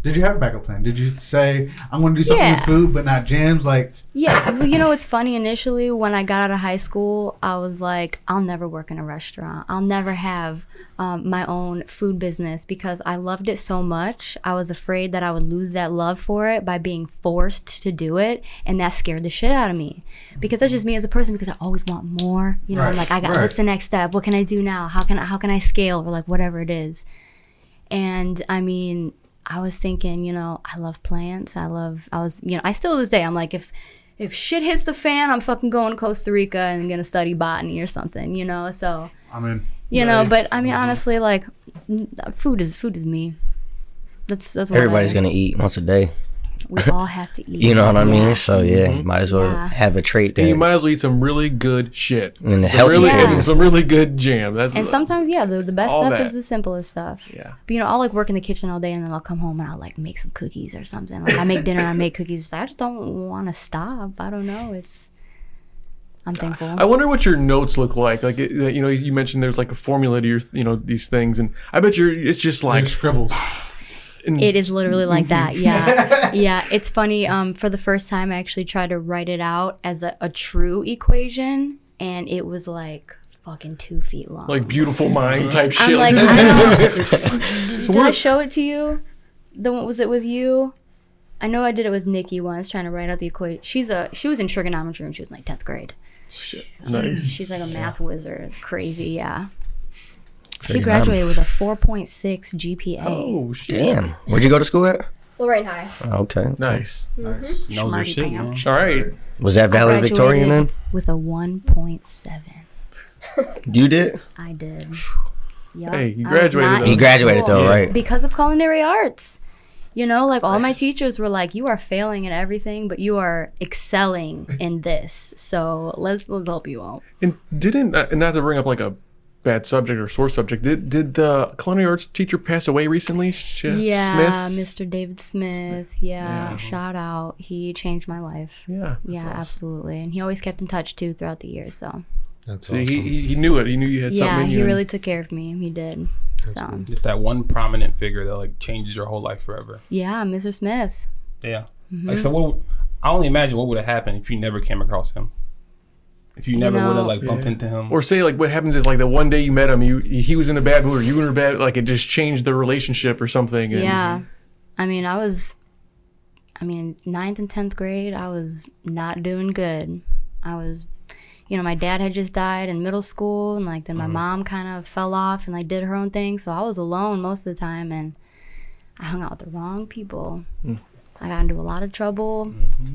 Did you have a backup plan? Did you say I'm going to do something Yeah. with food but not jams like Yeah, you know what's funny? Initially, when I got out of high school, I was like, I'll never work in a restaurant. I'll never have um, my own food business because I loved it so much. I was afraid that I would lose that love for it by being forced to do it, and that scared the shit out of me. Because that's just me as a person. Because I always want more. You know, Right, like I got right. what's the next step? What can I do now? How can I, how can I scale or like whatever it is? And I mean, I was thinking, you know, I love plants. I love, I was, you know, I still to this day, I'm like, if, if shit hits the fan, I'm fucking going to Costa Rica and gonna study botany or something, you know? So, I mean you know, but I mean, mm-hmm. honestly, like, food is, food is me. That's, that's what Everybody's I, gonna eat once a day. We all have to eat. You know what I mean? So yeah, you might as well Yeah. have a trait And you might as well eat some really good shit. and Some healthy really, food. some really good jam. That's And sometimes, yeah, the, the best All stuff that. is the simplest stuff. Yeah. But you know, I'll like work in the kitchen all day and then I'll come home and I'll like make some cookies or something. Like I make dinner, I make cookies. I just don't want to stop. I don't know. It's, I'm uh, thankful. I wonder what your notes look like. Like it, you know, you mentioned there's like a formula to your, you know, these things, and I bet you're. It's just like like scribbles. and- It is literally like mm-hmm. that. Yeah. yeah. It's funny. Um, for the first time, I actually tried to write it out as a, a true equation, and it was like fucking two feet long. like beautiful mind mm-hmm. type I'm shit. like, I don't. Did I show it to you? The one was it with you? I know I did it with Nikki once, trying to write out the equation. She's a she was in trigonometry and she was in like tenth grade. nice. She's like a math wizard. Crazy, yeah. She graduated with a 4.6 GPA. Oh shit. Damn. Where'd you go to school at? Lorain High. Okay. Nice. Knows her Smarty shit, man. pants. All right. Was that valedictorian then? With a 1.7. You did? I did. Yup. Hey, you I was graduated, not though. in You graduated school though, right? Because of culinary arts. You know, like all my teachers were like, "You are failing in everything, but you are excelling in this. So let's let's help you out." And didn't uh, not to bring up like a bad subject or sore subject. Did did the culinary arts teacher pass away recently? Sh- Yeah, Smith. Mr. David Smith. Yeah, shout out. He changed my life. Yeah. yeah, absolutely. And he always kept in touch too throughout the years. So That's See, awesome. he, he, he knew it. He knew you had yeah, something in he you. and- really took care of me. He did. So Just that one prominent figure that like changes your whole life forever. yeah, Mr. Smith. Yeah. Mm-hmm. Like so, what? I only imagine what would have happened if you never came across him. If you never would know- have like bumped into him. Or say like what happens is like the one day you met him, you he was in a bad mood or you were in a bad like it just changed the relationship or something. And, Yeah. I mean, I was, I mean, ninth and 10th grade, I was not doing good. I was, you know, my dad had just died in middle school, and like then my mm-hmm. mom kind of fell off and like did her own thing. So I was alone most of the time, and I hung out with the wrong people. Mm. I got into a lot of trouble. Mm-hmm.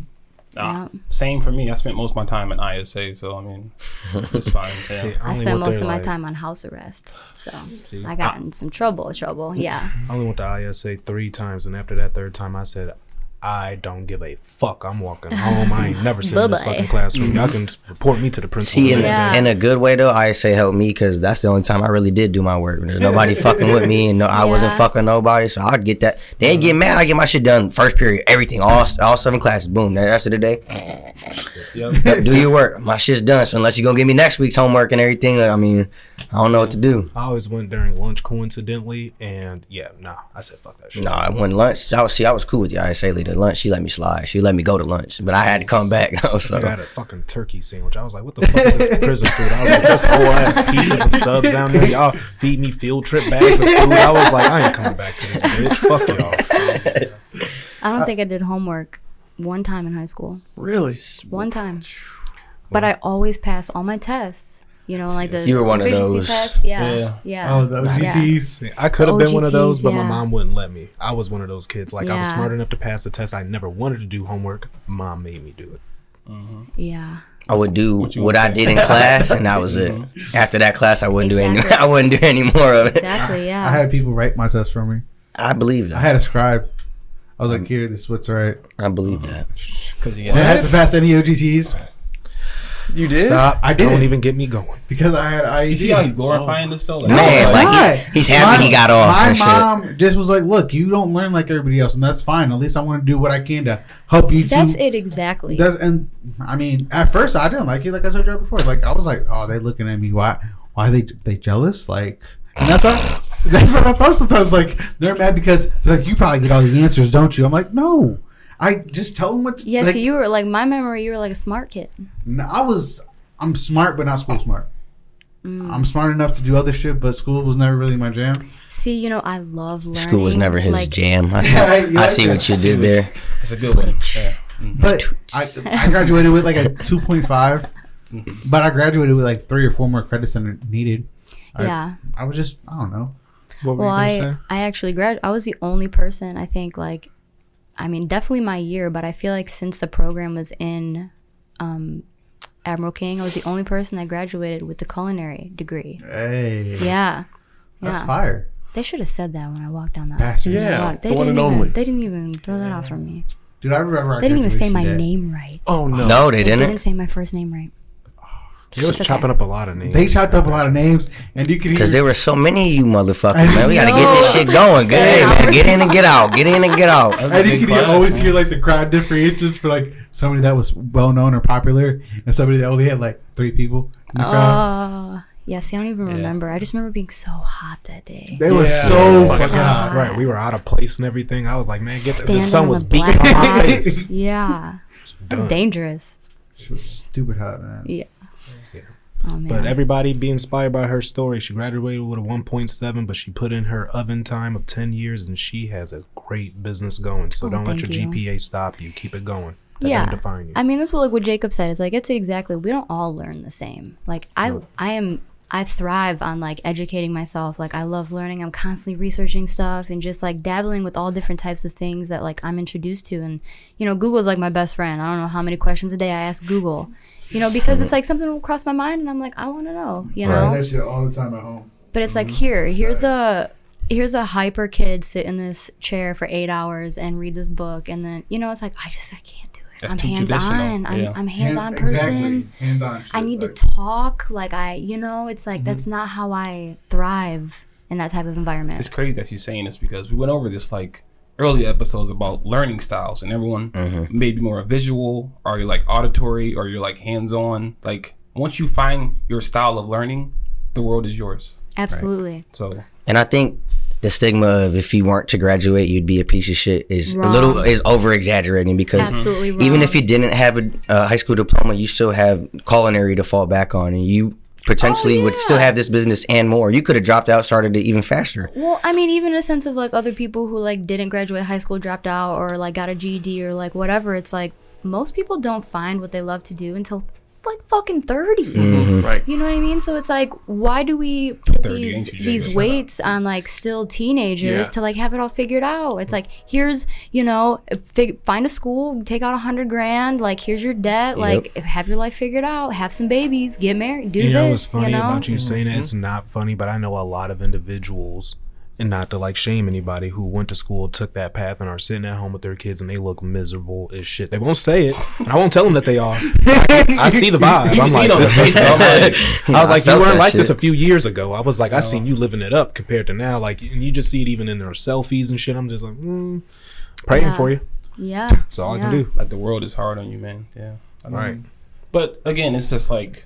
Ah, Yeah. Same for me. I spent most of my time in ISA, so I mean, it's fine. Yeah. See, I only spent most they're of my like. time on house arrest. So I got in some trouble, trouble. Yeah. I only went to ISA three times, and after that third time, I said, I don't give a fuck. I'm walking home. I ain't never sitting in this fucking classroom. Y'all can report me to the principal. See, in, Yeah. in a good way though, I say help me because that's the only time I really did do my work. There's nobody fucking with me, and no, I wasn't fucking nobody, so I'd get that. They ain't get mad. I get my shit done first period, everything, all all seven classes, boom. The rest of the day, Yep. yep, do your work. My shit's done. So unless you gonna give me next week's homework and everything, like, I mean, I don't know what to do. I always went during lunch coincidentally, and yeah, nah, I said fuck that shit. No, I went lunch. I was see, I was cool with the ISA leader. Lunch, she let me slide. She let me go to lunch, but I had to come back. so I got a fucking turkey sandwich. I was like, what the fuck is this prison food? I was like, there's whole ass pizzas and subs down there. Y'all feed me field trip bags of food. I was like, I ain't coming back to this bitch. Fuck y'all. I don't think I did homework one time in high school. Really? One time. But I always pass all my tests. You know, like the You were one of those. tests. Yeah. Yeah. Yeah. Oh, the OGTs. I could have been one of those, OGTs, but my mom wouldn't let me. I was one of those kids. Like I was smart enough to pass the test. I never wanted to do homework. Mom made me do it. Mm-hmm. Yeah. I would do What what, I did in class, and that was it. Mm-hmm. After that class, I wouldn't do any. I wouldn't do any more of it. Exactly. Yeah. I had people write my test for me. I believe that. I had a scribe. I was like, here, this is what's right. I believe that. Because he And I had to pass any OGTs You did? Stop. I Don't even get me going. because I had IEP. You see how he's glorifying this though? Like, Man, I'm like, he- he's happy he got off My and shit. mom just was like, "Look, you don't learn like everybody else, and that's fine. At least I want to do what I can to help you." That's to, it exactly. That's and I mean, at first I didn't like it. Like I told you before, like I was like, "Oh, they looking at me? Why? Why they they jealous?" Like, and that's what that's what I felt sometimes. Like they're mad because like, "You probably get all the answers, don't you?" I'm like, "No." I just tell them what. To, yeah, like, so you were like my memory. You were like a smart kid. No, I was. I'm smart, but not school smart. Mm. I'm smart enough to do other shit, but school was never really my jam. See, you know, I love learning. School was never his like, jam. I see, Yeah, you I see that. what you did there. It's a good one. Yeah. But I, I graduated with like a 2.5, but I graduated with like three or four more credits than it needed. I- Yeah. I was just, I don't know. What were Well, you I say? I actually grad. I was the only person I think like, I mean, definitely my year, but I feel like since the program was in, um, Admiral King, I was the only person that graduated with the culinary degree. Hey, Yeah. that's Yeah. fire. They should have said that when I walked down that. Bastards. Yeah, walk. They the one didn't and even, only. They didn't even throw that off from me. Dude, I remember. our They didn't even say my day. name right. Oh no. No, they They didn't. They didn't say my first name right. You was okay. chopping up a lot of names. They chopped up a lot of names, and you could Because there were so many of you motherfuckers, I man. We gotta get this shit going. Good, hey, man. Get in and get out. Get in and get out. That And you could always man. hear like the crowd differentiations for like somebody that was well known or popular, and somebody that only had like three people in the crowd. Oh, yeah. See, I don't even remember. I just remember being so hot that day. They were Yeah. so fucking So hot. hot. Right, we were out of place and everything. I was like, man, get the, the sun was the beating on my rock. face. Yeah, it was dangerous. She was stupid hot, man. Yeah. Oh. But everybody be inspired by her story. She graduated with a 1.7, but she put in her oven time of 10 years, and she has a great business going. So Oh, don't let your you. GPA stop you. Keep it going. That yeah. define you. I mean, that's what like what Jacob said. It's like it's exactly. We don't all learn the same. Like I, I am. I thrive on like educating myself. Like I love learning. I'm constantly researching stuff and just like dabbling with all different types of things that like I'm introduced to. And you know, Google's like my best friend. I don't know how many questions a day I ask Google. You know, because it's like something will cross my mind and I'm like, I want to know. You know. that shit all the time at home. But it's like mm-hmm. here, here's a here's a hyper kid sit in this chair for eight hours and read this book, and then you know it's like I just I can't do it. That's I'm too hands on. traditional, I'm yeah. I'm hands on person. Hands on. I need to talk. Like I, you know, it's like that's mm-hmm. not how I thrive in that type of environment. It's crazy that she's saying this because we went over this like early episodes about learning styles, and everyone mm-hmm. may be more visual, or you're like auditory, or you're like hands on. Like once you find your style of learning, the world is yours. Absolutely. So And I think the stigma of if you weren't to graduate, you'd be a piece of shit is a little is over exaggerating because Absolutely wrong. even if you didn't have a, a high school diploma, you still have culinary to fall back on, and you potentially oh, would still Oh, have this business and more. You could have dropped out, started it even faster. Well, I mean, even in a sense of like other people who like didn't graduate high school, dropped out, or like got a GED or like whatever. It's like most people don't find what they love to do until like fucking 30 Mm-hmm. Right. You know what I mean? So it's like, why do we put these these Jacob? weights on like still teenagers Yeah. to like have it all figured out? It's like here's you know fig- find a school, take out a hundred grand, like here's your debt, like have your life figured out, have some babies, get married, do you know what's funny you know? about you saying that? It's not funny, but I know a lot of individuals, and not to like shame anybody who went to school, took that path, and are sitting at home with their kids, and they look miserable as shit. They won't say it, and I won't tell them that they are. I, I see the vibe. I'm see like, it this person. I'm like, I was like, you weren't that like this a few years ago. I was like, I seen you living it up compared to now. Like, and you just see it even in their selfies and shit. I'm just like, mm, praying Yeah. for you. yeah, That's all I can do. like the world is hard on you, man. Yeah. I know. Right. But again, it's just like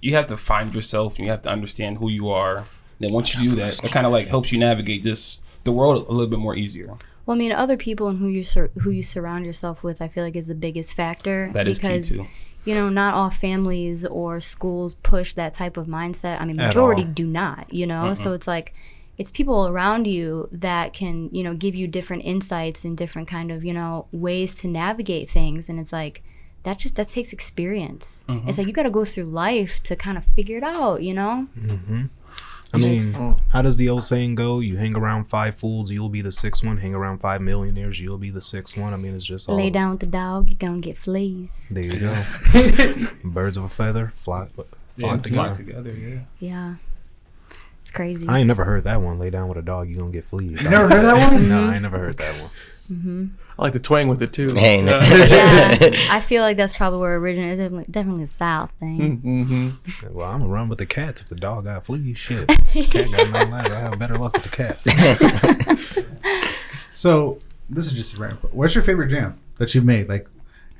you have to find yourself and you have to understand who you are. Then once you do that, it kind of like helps you navigate this the world a little bit more easier. Well, I mean, other people and who you sur- who you surround yourself with, I feel like is the biggest factor. That is key, because too. you know, not all families or schools push that type of mindset. I mean, At majority all. do not. You know, so it's like it's people around you that can you know give you different insights and different kind of you know ways to navigate things, and it's like that just that takes experience. Mm-hmm. It's like you got to go through life to kind of figure it out. You know. Mm-hmm. I mean, Yes. how does the old saying go? You hang around five fools, you'll be the sixth one. Hang around five millionaires, you'll be the sixth one. I mean, it's just all. Lay down with the dog, you're gonna get fleas. There you go. Birds of a feather flock, flock Yeah, together. flock together. Yeah. Yeah, it's crazy. I ain't never heard that one. Lay down with a dog, you gonna get fleas. You never heard that one? No, I ain't never heard that one. Nice. I like the twang with it too. Hey, Yeah. Yeah, I feel like that's probably where it originated. Definitely, definitely a South thing. Mhm. Well, I'm gonna run with the cats if the dog got fleas. Shit, cat got no legs. I have better luck with the cat. So this is just a random. What's your favorite jam that you've made? Like,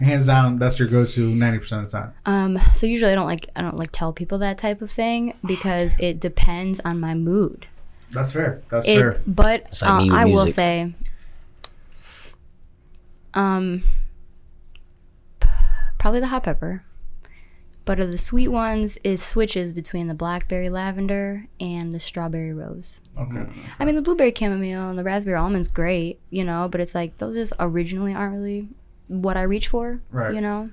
hands down, that's your go-to ninety percent of the time. Um, so usually I don't like I don't like tell people that type of thing because it depends on my mood. That's fair. That's It, fair. but It's like uh, me with I will say, um, probably the hot pepper. But of the sweet ones, is switches between the blackberry lavender and the strawberry rose. Okay. I mean, the blueberry chamomile and the raspberry almond's great, you know, but it's like those just originally aren't really what I reach for, Right. you know.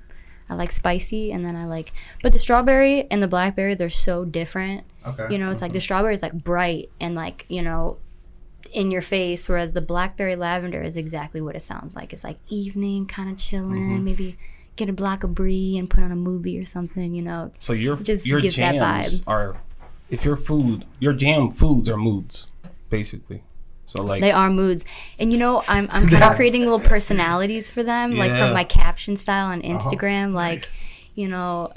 I like spicy, and then I like, but the strawberry and the blackberry, they're so different. Okay. You know, it's like the mm-hmm. strawberry is like bright and like you know, in your face, whereas the blackberry lavender is exactly what it sounds like. It's like evening, kind of chilling, mm-hmm. maybe get a block of brie and put on a movie or something. You know, So your Just your gives that jams vibe. are, if your food, your jam foods are moods, basically. So like they are moods, and you know, I'm I'm kind of creating little personalities for them, like from my caption style on oh, Instagram, like. You know,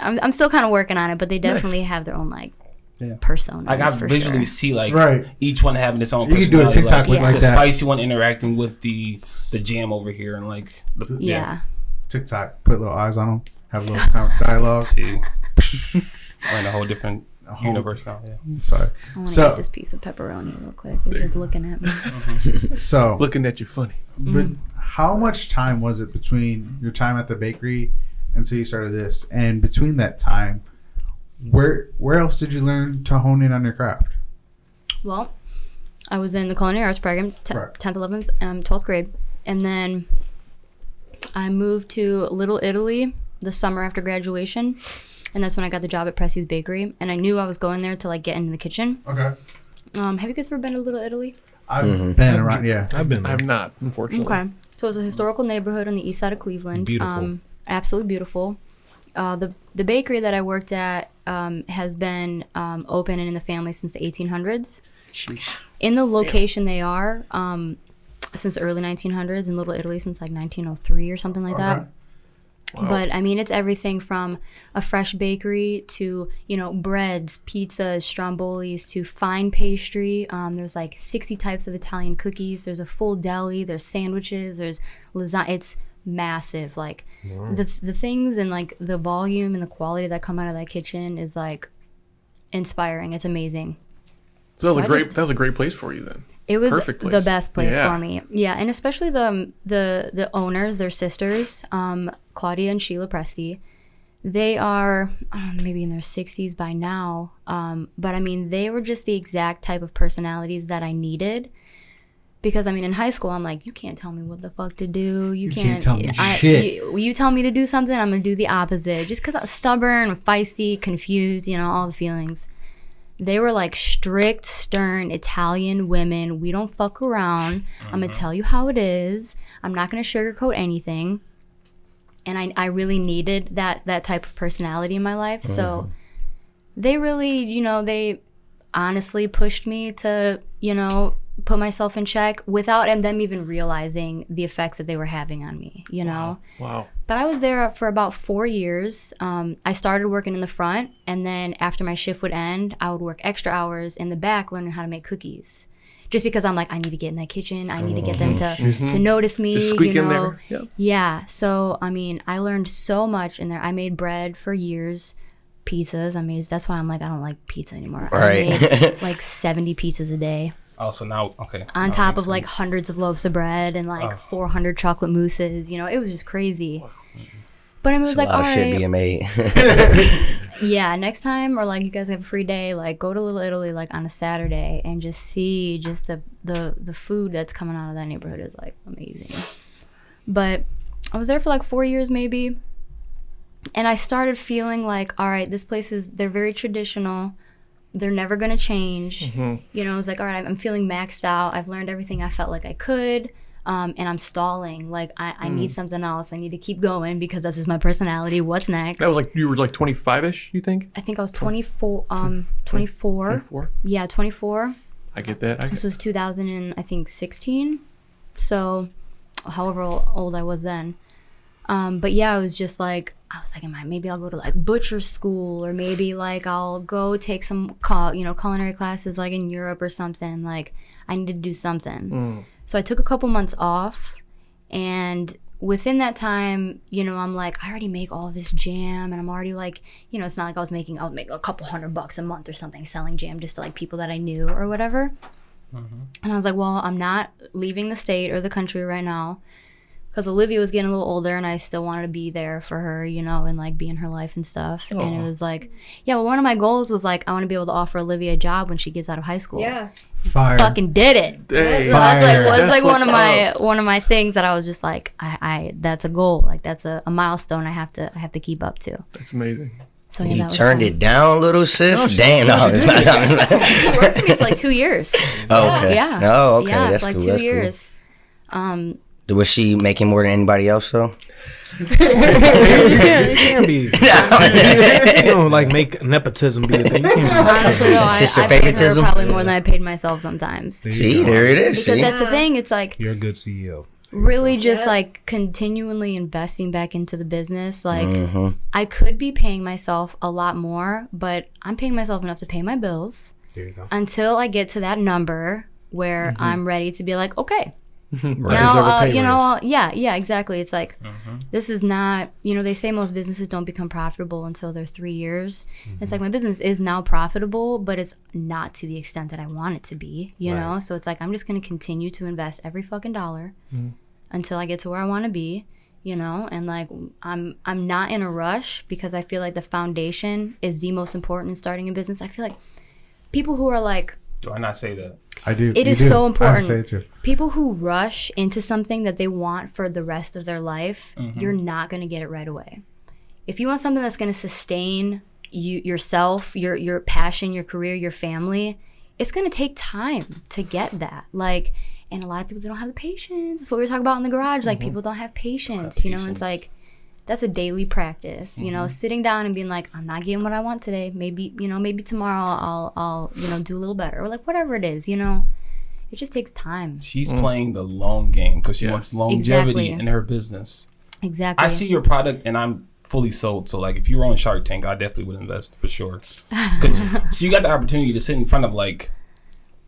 I'm, I'm still kind of working on it, but they definitely have their own like Yeah. personas. Like I for visually sure. see like Right. each one having its own. You could do a personality, TikTok look the like that. The spicy one interacting with the the jam over here, and like the, Yeah. TikTok. Put little eyes on them. Have a little dialogue. See, we're in a whole different whole- universe now. Yeah. Mm-hmm. Sorry. I want to So- get this piece of pepperoni real quick. It's just looking at me. Mm-hmm. So, Looking at you funny. but mm-hmm. how much time was it between your time at the bakery until you started this, and between that time, where where else did you learn to hone in on your craft? Well, I was in the culinary arts program, te- Right. 10th, 11th, um, 12th grade. And then I moved to Little Italy the summer after graduation. And that's when I got the job at Presti's Bakery. And I knew I was going there to like get into the kitchen. Okay. Um, have you guys ever been to Little Italy? I've been around. Yeah. I've been I there. have not, unfortunately. Okay. So it's a historical neighborhood on the east side of Cleveland. Beautiful. Um, absolutely beautiful. Uh, the the bakery that I worked at um, has been um, open and in the family since the 1800s. In the location they are, um, since the early 1900s, in Little Italy since like 1903 or something like that. Okay. But I mean, it's everything from a fresh bakery to you know breads, pizzas, strombolis to fine pastry. Um, there's like 60 types of Italian cookies. There's a full deli. There's sandwiches. There's lasagna. It's massive. Like the the things and like the volume and the quality that come out of that kitchen is like inspiring. It's amazing. So that was So a I great. just- that was a great place for you then. It was Perfect the best place Yeah. for me. Yeah, and especially the the the owners, their sisters, um, Claudia and Sheila Presti. They are I know, maybe in their 60s by now, um, but I mean they were just the exact type of personalities that I needed. Because I mean, in high school, I'm like, you can't tell me what the fuck to do. You, can't can't, tell me I, shit. You, you tell me to do something, I'm gonna do the opposite. Just because I'm stubborn, feisty, confused, you know, all the feelings they were like strict, stern Italian women. We don't fuck around. I'm gonna uh-huh. tell you how it is. I'm not gonna sugarcoat anything. And I, I really needed that that type of personality in my life. So uh-huh. they really, you know, they honestly pushed me to, you know, put myself in check without them even realizing the effects that they were having on me, you know? Wow. But I was there for about four years. Um, I started working in the front, and then after my shift would end, I would work extra hours in the back learning how to make cookies. Just because I'm like, I need to get in that kitchen. I need to get them to, to notice me. Just squeak you in know? there. Yep. Yeah. So, I mean, I learned so much in there. I made bread for years, pizzas. I mean, that's why I'm like, I don't like pizza anymore. Right. I made like 70 pizzas a day Oh, also now, okay. on now top makes of like hundreds of loaves of bread and like Oh. 400 chocolate mousses. You know, it was just crazy. But I mean, it was There's a like, lot all of right, being made. yeah, next time, or like you guys have a free day, like go to Little Italy like on a Saturday and just see just the the the food that's coming out of that neighborhood is like amazing. But I was there for like four years maybe, and I started feeling like, all right, this place is they're very traditional. They're never gonna change. You know, I was like, all right, I'm feeling maxed out. I've learned everything I felt like I could. Um, and I'm stalling. Like I, I need something else. I need to keep going because that's just my personality. What's next? That was like you were like 25 ish. You think? I think I was 24. Um, 24. 24. Yeah, 24. I get that. I This get, was 2000 and I think 16. So, however old I was then. Um, but yeah, I was just like, I was like, am I, maybe I'll go to like butcher school or maybe like I'll go take some, cul- you know, culinary classes like in Europe or something. Like I need to do something. So I took a couple months off and within that time, you know, I'm like, I already make all this jam and I'm already like, you know, it's not like I was making, I would make a couple hundred bucks a month or something selling jam just to like people that I knew or whatever. And I was like, well, I'm not leaving the state or the country right now because Olivia was getting a little older and I still wanted to be there for her, you know, and like be in her life and stuff. And it was like, yeah, well, one of my goals was like, I want to be able to offer Olivia a job when she gets out of high school. Yeah. Fire. Fucking did it. Hey, So that's like Fire. was That's like one of my up. one of my things that I was just like I, I that's a goal like that's a, a milestone I have to I have to keep up to. That's amazing. So yeah, You that turned fun. it down, little sis. Damn, no, it's not. It worked for me for like two years. oh, okay. Yeah. Oh, okay. Yeah, That's for like cool. two That's years. cool. Was she making more than anybody else though? you can't, you can't be. you don't like make nepotism be a thing. You can't be. Honestly, though, I, Sister I paid her favoritism? probably more than I paid myself sometimes. There See, go. there it is. Because See? that's the thing. It's like You're a good CEO. really just Yeah. like continually investing back into the business. Like Mm-hmm. I could be paying myself a lot more, but I'm paying myself enough to pay my bills There you go. until I get to that number where Mm-hmm. I'm ready to be like, okay, Right. now, uh, you know, raise. uh, yeah, yeah, exactly. It's like this is not, you know, they say most businesses don't become profitable until they're three years. It's like my business is now profitable, but it's not to the extent that I want it to be, you know. So it's like I'm just gonna continue to invest every fucking dollar until I get to where I want to be, you know. And like I'm, I'm not in a rush because I feel like the foundation is the most important in starting a business. I feel like people who are like Do I not say that? I do. It you is do. so I important. say it too. people who rush into something that they want for the rest of their life, mm-hmm. you're not going to get it right away. If you want something that's going to sustain you yourself, your your passion, your career, your family, it's going to take time to get that. Like and a lot of people they don't have the patience. That's what we were talking about in the garage. Like mm-hmm. people don't have patience, you know, it's like that's a daily practice, you know, sitting down and being like, I'm not getting what I want today. Maybe, you know, maybe tomorrow I'll I'll, you know, do a little better or like whatever it is, you know. It just takes time. She's playing the long game because she Yes. wants longevity Exactly. in her business. Exactly. I see your product and I'm fully sold. So like, if you were on Shark Tank, I definitely would invest for sure so you got the opportunity to sit in front of like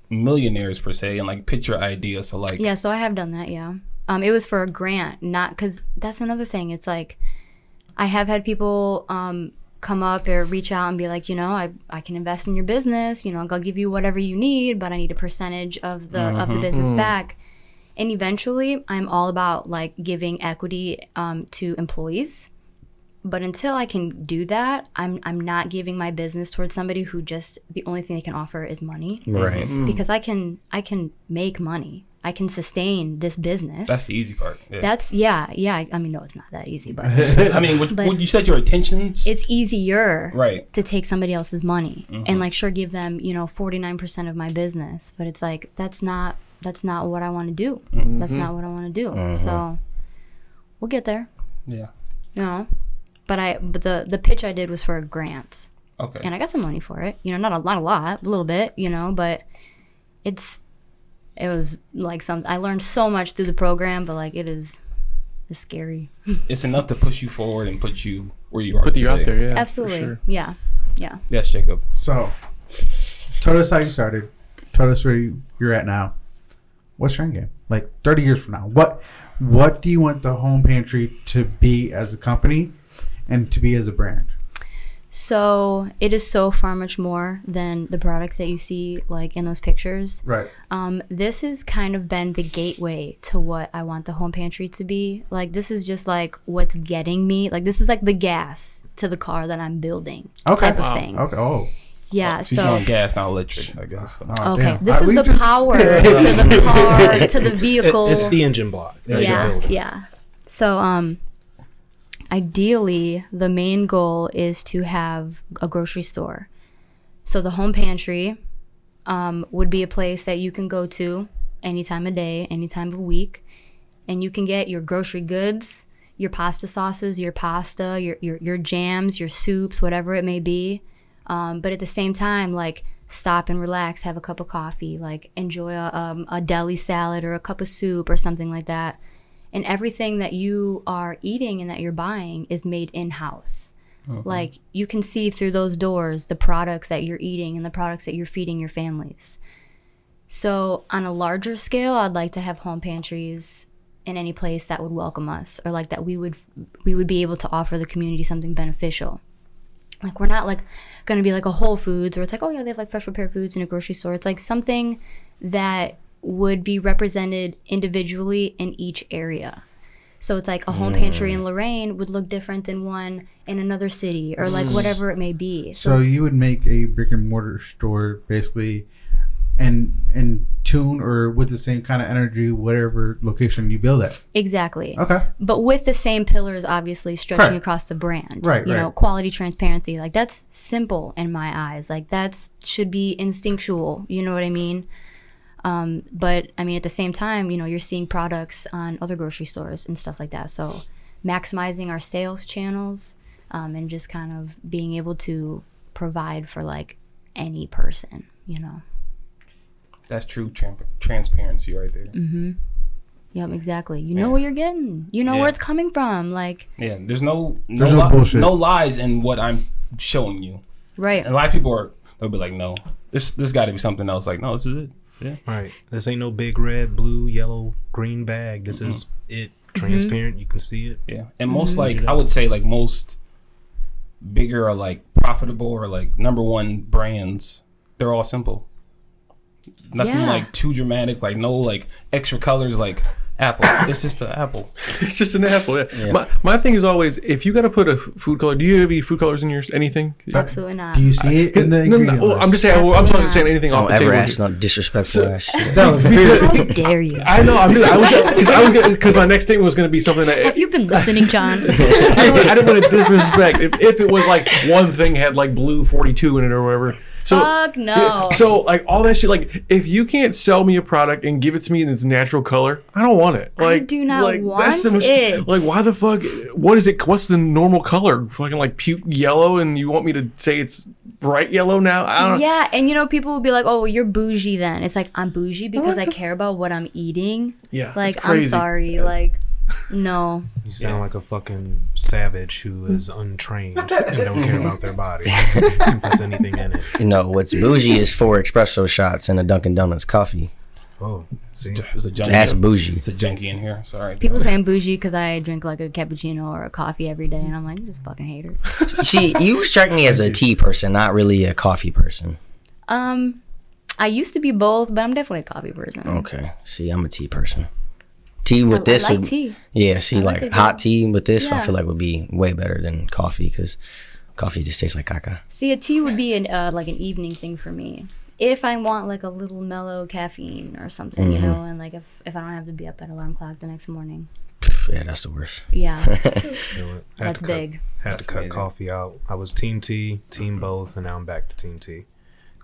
millionaires per se and like pitch your idea. So like, Yeah, so I have done that, yeah. Um, it was for a grant, not because that's another thing. It's like I have had people um, come up or reach out and be like, you know, I, I can invest in your business. You know, I'll give you whatever you need, but I need a percentage of the of the business back. And eventually, I'm all about like giving equity um, to employees. But until I can do that, I'm I'm not giving my business towards somebody who just the only thing they can offer is money Right. because I can I can make money. I can sustain this business. that's the easy part. Yeah. That's yeah, yeah. I mean, no, it's not that easy, but I mean, would, But- would you set your intentions? it's easier right. to take somebody else's money Mm-hmm. and like sure give them you know forty nine percent of my business, but it's like that's not that's not what I want to do. Mm-hmm. That's not what I want to do. So we'll get there, Yeah. you know. But I but the the pitch I did was for a grant. Okay. and I got some money for it. You know, not a lot, a lot, a little bit, you know, but it's it was like some I learned so much through the program, but like it is it's scary. it's enough to push you forward and put you where you are Put you out there, yeah. Absolutely. sure. Yeah. Yeah. Yes, Jacob. So, tell us how you started. Tell us where you, you're at now. What's your end game? Like 30 years from now, what what do you want the home pantry to be as a company and to be as a brand? So it is so far much more than the products that you see like in those pictures. Right. Um, this has kind of been the gateway to what I want the home pantry to be. Like this is just like what's getting me. Like this is like the gas to the car that I'm building. Okay. Type of Wow. thing. Okay. Oh. Yeah. She's so going gas, not electric, I guess. oh, Okay, damn. this Uh, is the just- power to the car, to the It- vehicle. it's the engine block. that you're yeah, building. yeah. So, um, ideally, the main goal is to have a grocery store. So the home pantry um, would be a place that you can go to any time of day, any time of week, and you can get your grocery goods, your pasta sauces, your pasta, your your, your jams, your soups, whatever it may be. Um, but at the same time, like stop and relax, have a cup of coffee, like enjoy a, um, a deli salad or a cup of soup or something like that. And everything that you are eating and that you're buying is made in house. Uh-huh. Like you can see through those doors the products that you're eating and the products that you're feeding your families. So, on a larger scale, I'd like to have home pantries in any place that would welcome us or like that we would we would be able to offer the community something beneficial. Like we're not like going to be like a Whole Foods where it's like, oh yeah, they have like fresh prepared foods in a grocery store. It's like something that would be represented individually in each area. So it's like a home pantry in mm. Lorain would look different than one in another city or like mm. whatever it may be. So you would make a brick and mortar store basically, and and tune or with the same kind of energy, whatever location you build at. exactly. Okay. but with the same pillars obviously stretching Right. across the brand Right, you know right. quality transparency like that's simple in my eyes like that's should be instinctual you know what i mean um, but i mean at the same time you know you're seeing products on other grocery stores and stuff like that so maximizing our sales channels um, and just kind of being able to provide for like any person you know That's true tran- transparency right there. Mm-hmm. Yep exactly you know what you're getting you know Yeah. where it's coming from like Yeah, there's no no, There's no li- bullshit. no lies in what I'm showing you. right And a lot of people are they'll be like, no, this this got to be something else. Like, no, this is it. Yeah, Right. This ain't no big red, blue, yellow, green bag. This is it. Transparent. You can see it. yeah. And most mm-hmm. like I would say like most bigger or like profitable or like number one brands, they're all simple. Nothing Yeah. like too dramatic. Like no like extra colors. Like apple. it's just an apple. It's just an apple. Yeah. My, my thing is always if you got to put a f- food color. Do you have any food colors in your anything? absolutely not Do you see it in the No, ingredient no, well, I'm just saying. well, I'm Absolutely talking not. saying anything off Don't the ever table. ask no disrespectful ass. That was very how dare you I know. I'm just, I was because I was because my next statement was going to be something that Have you been listening, John? I didn't, I didn't want to disrespect. If, if it was like one thing had like blue 42 in it or whatever. So Fuck no. So like all that shit. Like if you can't sell me a product and give it to me in its natural color, I don't want it. I Like do not like, want the most- it. Like why the fuck? What is it? What's the normal color? Fucking like puke yellow, and you want me to say it's bright yellow now? I don't. yeah, and you know, people will be like, "Oh, well, you're bougie." Then it's like I'm bougie because I care about what I'm eating. Yeah. Like I'm sorry, like no. You sound like a fucking savage who is untrained and don't care about their body and puts anything in it. You know what's bougie is four espresso shots and a Dunkin' Donuts coffee. Oh, see. It's a junkie. That's bougie. It's a junkie in here. Sorry. People say I'm bougie because I drink like a cappuccino or a coffee every day, and I'm like, you just fucking hater. See, you strike me as a tea person, not really a coffee person. Um, I used to be both, but I'm definitely a coffee person. Okay. See, I'm a tea person. Tea with I this like would tea. yeah. See, I like like, hot tea with this, I feel like would be way better than coffee because coffee just tastes like caca. See, a tea would be an uh, like an evening thing for me. If I want like a little mellow caffeine or something, you know, and like if, if I don't have to be up at alarm clock the next morning. Yeah, that's the worst. Yeah, Feel it. Had that's to cut, big. Had That's to cut amazing. coffee out. I was team tea, team both, and now I'm back to team tea.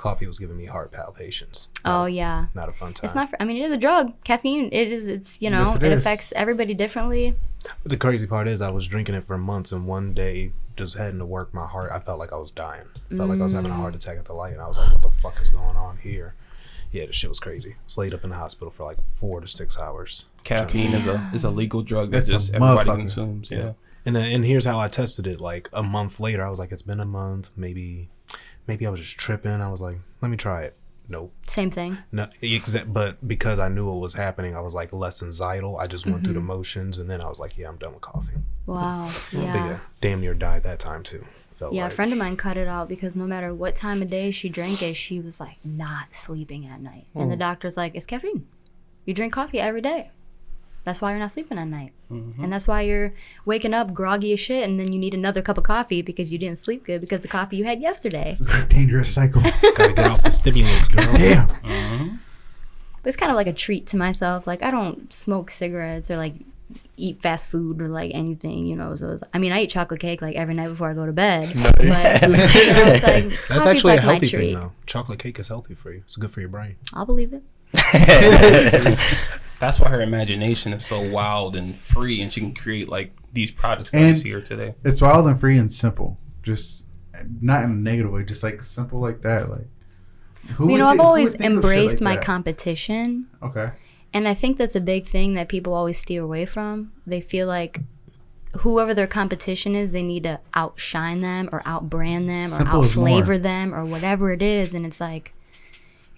Coffee was giving me heart palpitations. Oh yeah. Not a fun time. It's not. For, I mean, it is a drug. Caffeine. It is. It's you know. Yes, it it is. affects everybody differently. The crazy part is I was drinking it for months, and one day, just heading to work, my heart, I felt like I was dying. I felt like I was having a heart attack at the light, and I was like, "What the fuck is going on here?" Yeah, the shit was crazy. I was laid up in the hospital for like four to six hours. Caffeine is a is a legal drug that just everybody motherfucker. consumes. Yeah. And then, and here's how I tested it. Like a month later, I was like, "It's been a month. Maybe, maybe I was just tripping." I was like, "Let me try it." Nope. Same thing. No, exact. But because I knew what was happening, I was like less anxiety. I just went through the mm-hmm. motions, and then I was like, "Yeah, I'm done with coffee." Wow. Yeah, Yeah. damn near died that time too. Felt Yeah, a friend of mine cut it out because no matter what time of day she drank it, she was like not sleeping at night. And the doctor's like, it's caffeine. You drink coffee every day. That's why you're not sleeping at night. Mm-hmm. And that's why you're waking up groggy as shit and then you need another cup of coffee because you didn't sleep good because the coffee you had yesterday. It's a dangerous cycle. gotta get off the stimulants, girl. Damn. Mm-hmm. But it's kind of like a treat to myself. Like I don't smoke cigarettes or like eat fast food or like anything, you know. So it's, I mean, I eat chocolate cake like every night before I go to bed. But you know, like That's coffee's actually like a my healthy treat. thing, though. Chocolate cake is healthy for you. It's good for your brain. I'll believe it. That's why her imagination is so wild and free, and she can create like these products that we And- see here today. It's wild and free and simple. Just not in a negative way. Just like simple like that. Like Who you know, I've who always would think of shit embraced like my that? competition. Okay. And I think that's a big thing that people always steer away from. They feel like whoever their competition is, they need to outshine them or outbrand them Simple or outflavor them or whatever it is. And it's like,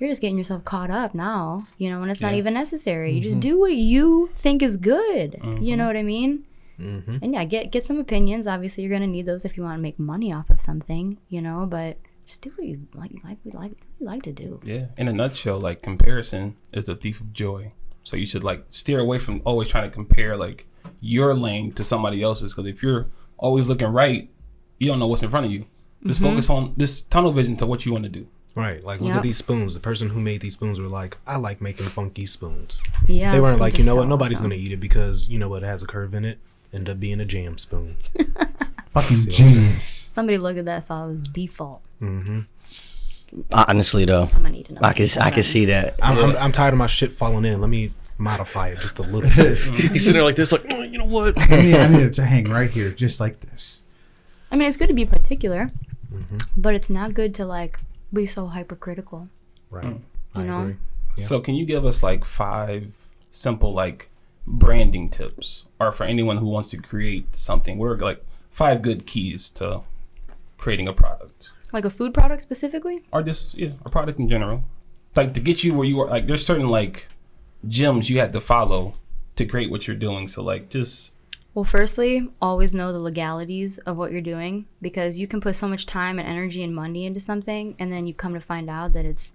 you're just getting yourself caught up now, you know, when it's not even necessary. You Mm-hmm. just do what you think is good. You know what I mean? Mm-hmm. And yeah, get get some opinions. Obviously, you're gonna need those if you want to make money off of something, you know. But just do what you like, like we like, we like to do. Yeah. In a nutshell, like comparison is the thief of joy. So you should like steer away from always trying to compare like your lane to somebody else's. Because if you're always looking right, you don't know what's in front of you. Just Mm-hmm. focus on this tunnel vision to what you want to do. Right. Like, look Yep. at these spoons. The person who made these spoons were like, I like making funky spoons. Yeah, they weren't like, you know so what? Nobody's awesome. going to eat it because, you know what? It has a curve in it. End up being a jam spoon. Fucking what genius. Somebody looked at that, and thought it was default. Mm-hmm. Honestly, though, I'm gonna need another. I can I can see that. I'm, I'm, I'm tired of my shit falling in. Let me modify it just a little bit. He's sitting there like this, like, "Oh, you know what? I need, I need it to hang right here, just like this. I mean, it's good to be particular, Mm-hmm. but it's not good to like be so hypercritical. Right. Mm. I You know? agree. Yeah. So can you give us like five simple like branding tips, or for anyone who wants to create something? What are like five good keys to creating a product, Like a food product specifically. or just yeah, a product in general? Like to get you where you are. Like there's certain like gems you had to follow to create what you're doing. So like just Well, firstly, always know the legalities of what you're doing because you can put so much time and energy and money into something, and then you come to find out that it's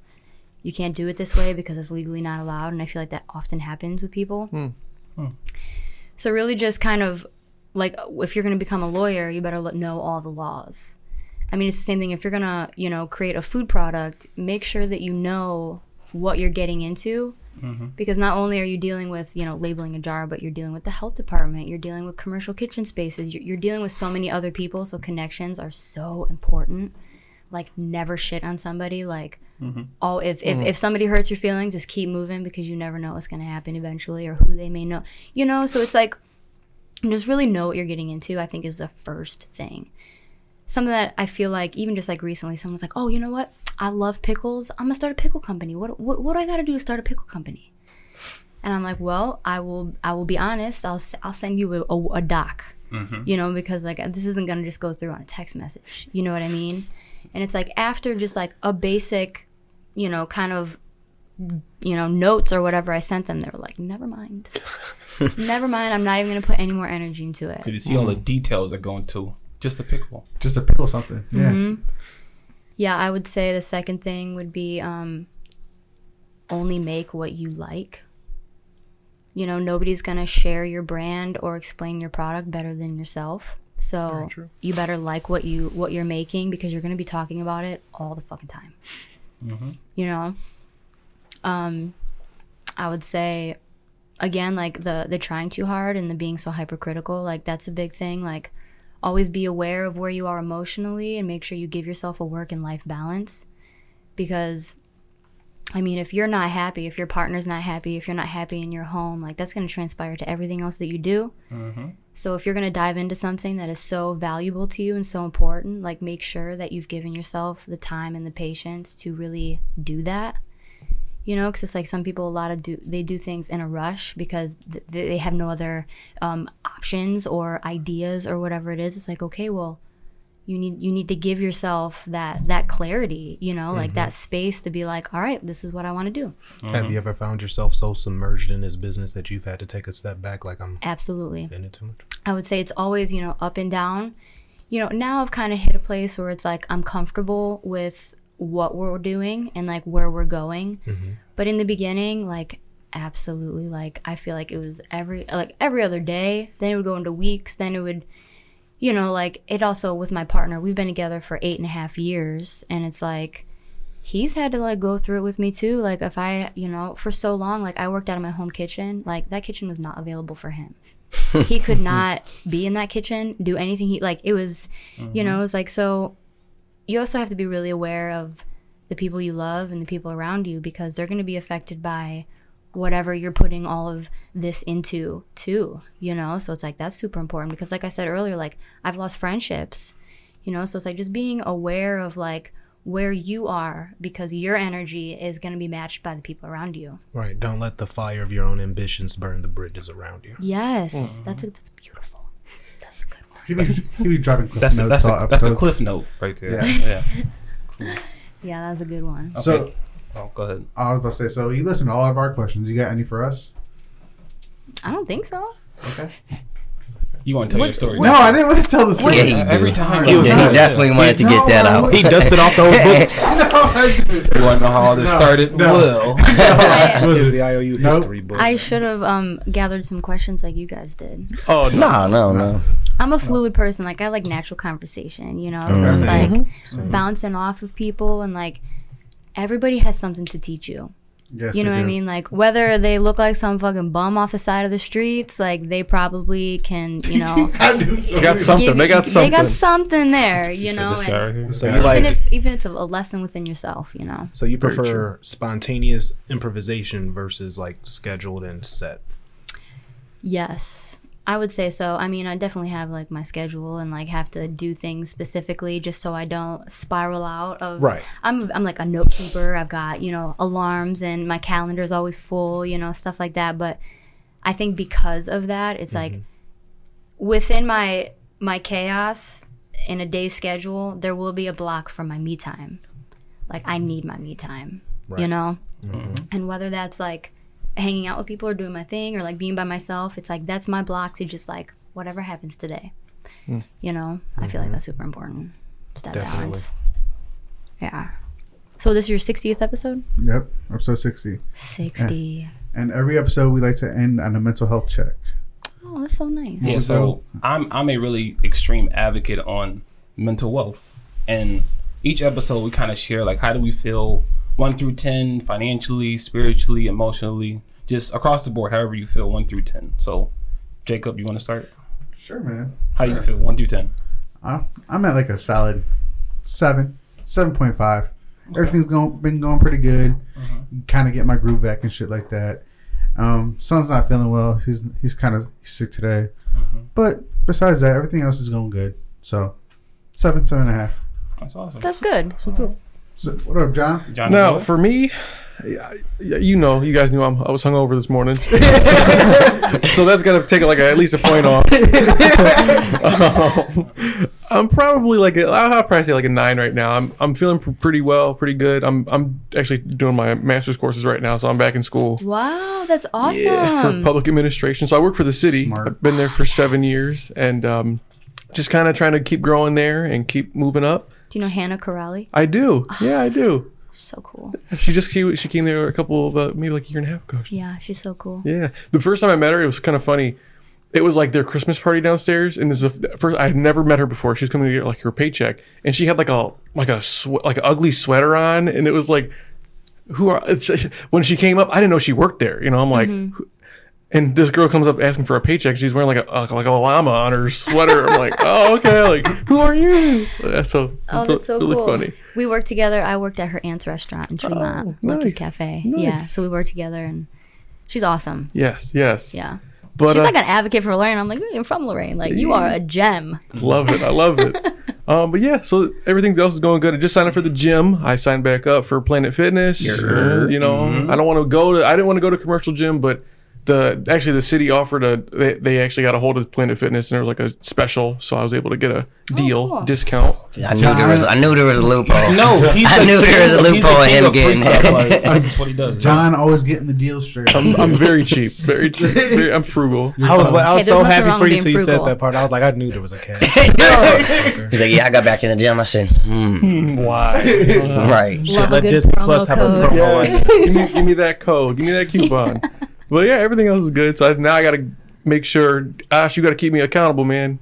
you can't do it this way because it's legally not allowed. And I feel like that often happens with people. Hmm. Hmm. So really, just kind of like if you're going to become a lawyer, you better know all the laws. I mean, it's the same thing. If you're gonna, you know, create a food product, make sure that you know what you're getting into Mm-hmm. because not only are you dealing with you know labeling a jar but you're dealing with the health department you're dealing with commercial kitchen spaces you're, you're dealing with so many other people so connections are so important. Like never shit on somebody like mm-hmm. oh if, if, mm-hmm. if somebody hurts your feelings just keep moving because you never know what's going to happen eventually or who they may know you know? So it's like just really know what you're getting into i think is the first thing. Something that I feel like even just like recently, someone's like, "Oh, you know what? I love pickles. I'm gonna start a pickle company. What what, what do I got to do to start a pickle company?" And I'm like, "Well, I will I will be honest. I'll s- I'll send you a, a, a doc, you know, because like this isn't gonna just go through on a text message. You know what I mean? And it's like after just like a basic, you know, kind of." You know, notes or whatever I sent them, they were like, never mind. never mind. I'm not even going to put any more energy into it. could you see all the details that go into just a pickle? Just a pickle something. Yeah. Mm-hmm. Yeah, I would say the second thing would be um, only make what you like. You know, nobody's gonna share your brand or explain your product better than yourself. So you better like what you what you're making because you're gonna be talking about it all the fucking time. You know, um, I would say again like the the trying too hard and the being so hypercritical like that's a big thing like always be aware of where you are emotionally and make sure you give yourself a work and life balance because I mean, if you're not happy, if your partner's not happy, if you're not happy in your home, like that's going to transpire to everything else that you do. Mm-hmm. So if you're going to dive into something that is so valuable to you and so important, like make sure that you've given yourself the time and the patience to really do that. You know, because it's like some people a lot of do they do things in a rush because th- they have no other um, options or ideas or whatever it is. It's like okay, well, you need you need to give yourself that that clarity you know like that space to be like all right this is what i want to do Have you ever found yourself so submerged in this business that you've had to take a step back? Like I'm absolutely in it too much. i would say it's always you know up and down you know now i've kind of hit a place where it's like i'm comfortable with what we're doing and like where we're going. Mm-hmm. But in the beginning like absolutely like i feel like it was every like every other day. Then it would go into weeks. Then it would you know like it also with my partner we've been together for eight and a half years. And it's like he's had to like go through it with me too. Like if i you know for so long like i worked out of my home kitchen. Like that kitchen was not available for him. He could not be in that kitchen do anything he like it was you mm-hmm. know it was like so you also have to be really aware of the people you love and the people around you because they're going to be affected by whatever you're putting all of this into too you know so it's like that's super important because like i said earlier like i've lost friendships you know so it's like just being aware of like where you are because your energy is going to be matched by the people around you. Right. Don't let the fire of your own ambitions burn the bridges around you. Yes, mm-hmm. that's a, that's beautiful. That's a good one. He be, he be dropping cliff That's a, that's a that's a cliff note right there. Yeah. Yeah. Yeah, that was a good one. So Oh, go ahead. I was about to say, so you listen to all of our questions. You got any for us? I don't think so. You want to tell your story? No, I didn't want to tell the story. Yeah, he Every do. time. Yeah, he definitely wanted to get that out. He dusted off those books. You want to know how all this No, started? no. Well, Here's the IOU Nope. history book. I should have um gathered some questions like you guys did. Oh no. No, no, no. I'm a fluid person. Like I like natural conversation, you know. So it's like bouncing off of people and like everybody has something to teach you. Yes, You know they what I mean? Like whether they look like some fucking bum off the side of the streets, like they probably can, you know, They got something. give They got something. They got something there, you so know. this guy right here. so you even like if even it's a, a lesson within yourself, you know. so you prefer spontaneous improvisation versus like scheduled and set. Yes, I would say so. I mean, I definitely have like my schedule and like have to do things specifically just so I don't spiral out of. Right. I'm I'm like a note keeper. I've got you know alarms and my calendar is always full. You know stuff like that. But I think because of that, it's like mm-hmm. within my my chaos in a day schedule, there will be a block for my me time. Like I need my me time. You Right. know, mm-hmm. and whether that's like hanging out with people or doing my thing or like being by myself, it's like that's my block to just like whatever happens today. Hmm. You know, I feel like mm-hmm. that's super important. It's that Definitely. balance. Yeah. So this is your 60th episode? Yep, episode 60. 60. And every episode, we like to end on a mental health check. Oh, that's so nice. Yeah, so I'm I'm a really extreme advocate on mental wealth, and each episode we kind of share like how do we feel one through ten financially, spiritually, emotionally, just across the board, however you feel one through ten. So, Jacob, you want to start? Sure, man. How do you feel one through ten? I, I'm at like a solid seven, seven point five. Everything's going been going pretty good. Kind of get my groove back and shit like that. Um, son's not feeling well. He's he's kind of sick today, but besides that, everything else is going good. So seven, seven and a half. That's awesome. That's good. So, what up, John? John, Now, you for me, yeah, yeah, you know, you guys knew I'm, I was hungover this morning, so that's gonna take like a, at least a point off. Um, I'm probably like a, I'll I'll probably say like a nine right now. I'm I'm feeling pr- pretty well, pretty good. I'm I'm actually doing my master's courses right now, so I'm back in school. Wow, that's awesome. Yeah, for public administration. So I work for the city. Smart. I've been there for seven years, and um, just kind of trying to keep growing there and keep moving up. Do you know Hannah Corrali? I do. Yeah, I do. So cool. She just she, she came there a couple of uh, maybe like a year and a half ago. Yeah, she's so cool. Yeah. The first time I met her, it was kind of funny. It was like their Christmas party downstairs, and this is the first I had never met her before. She was coming to get like her paycheck, and she had like a like a swe- like an ugly sweater on, and it was like, who are? It's, when she came up, I didn't know she worked there. You know, I'm like. who- And this girl comes up asking for a paycheck. She's wearing like a uh, like a llama on her sweater. I'm like, oh okay, like who are you? That's so Oh, that's so really cool. funny. We worked together. I worked at her aunt's restaurant in Tremont, Lucky's nice. Cafe. Yeah, so we worked together, and she's awesome. Yes, yes. Yeah, But she's uh, like an advocate for Lorain. I'm like, you're from Lorain. Like, you are a gem. Love it. I love it. um, but yeah, so everything else is going good. I just signed up for the gym. I signed back up for Planet Fitness. Uh, you know, I don't want to go to. I didn't want to go to commercial gym, but the actually the city offered a. They, they actually got a hold of Planet Fitness, and there was like a special, so I was able to get a deal cool. discount. I knew there was. I knew there was a loophole. No, he's I the knew there was a king- he's the loophole in king him of getting freestyle, that. like, That's just what he does. John always getting the deal straight. I'm, I'm very cheap. Very cheap. Very, I'm frugal. I was I was Hey, so happy for you being till you said that part. I was like, I knew there was a catch. He's like, yeah, I got back in the gym. I said, hmm, Why? right. Should let good Disney promo Plus have a code. promo. on it. give, me, give me that code. Give me that coupon. But yeah, everything else is good. So I, now I got to make sure. Ash, you got to keep me accountable, man.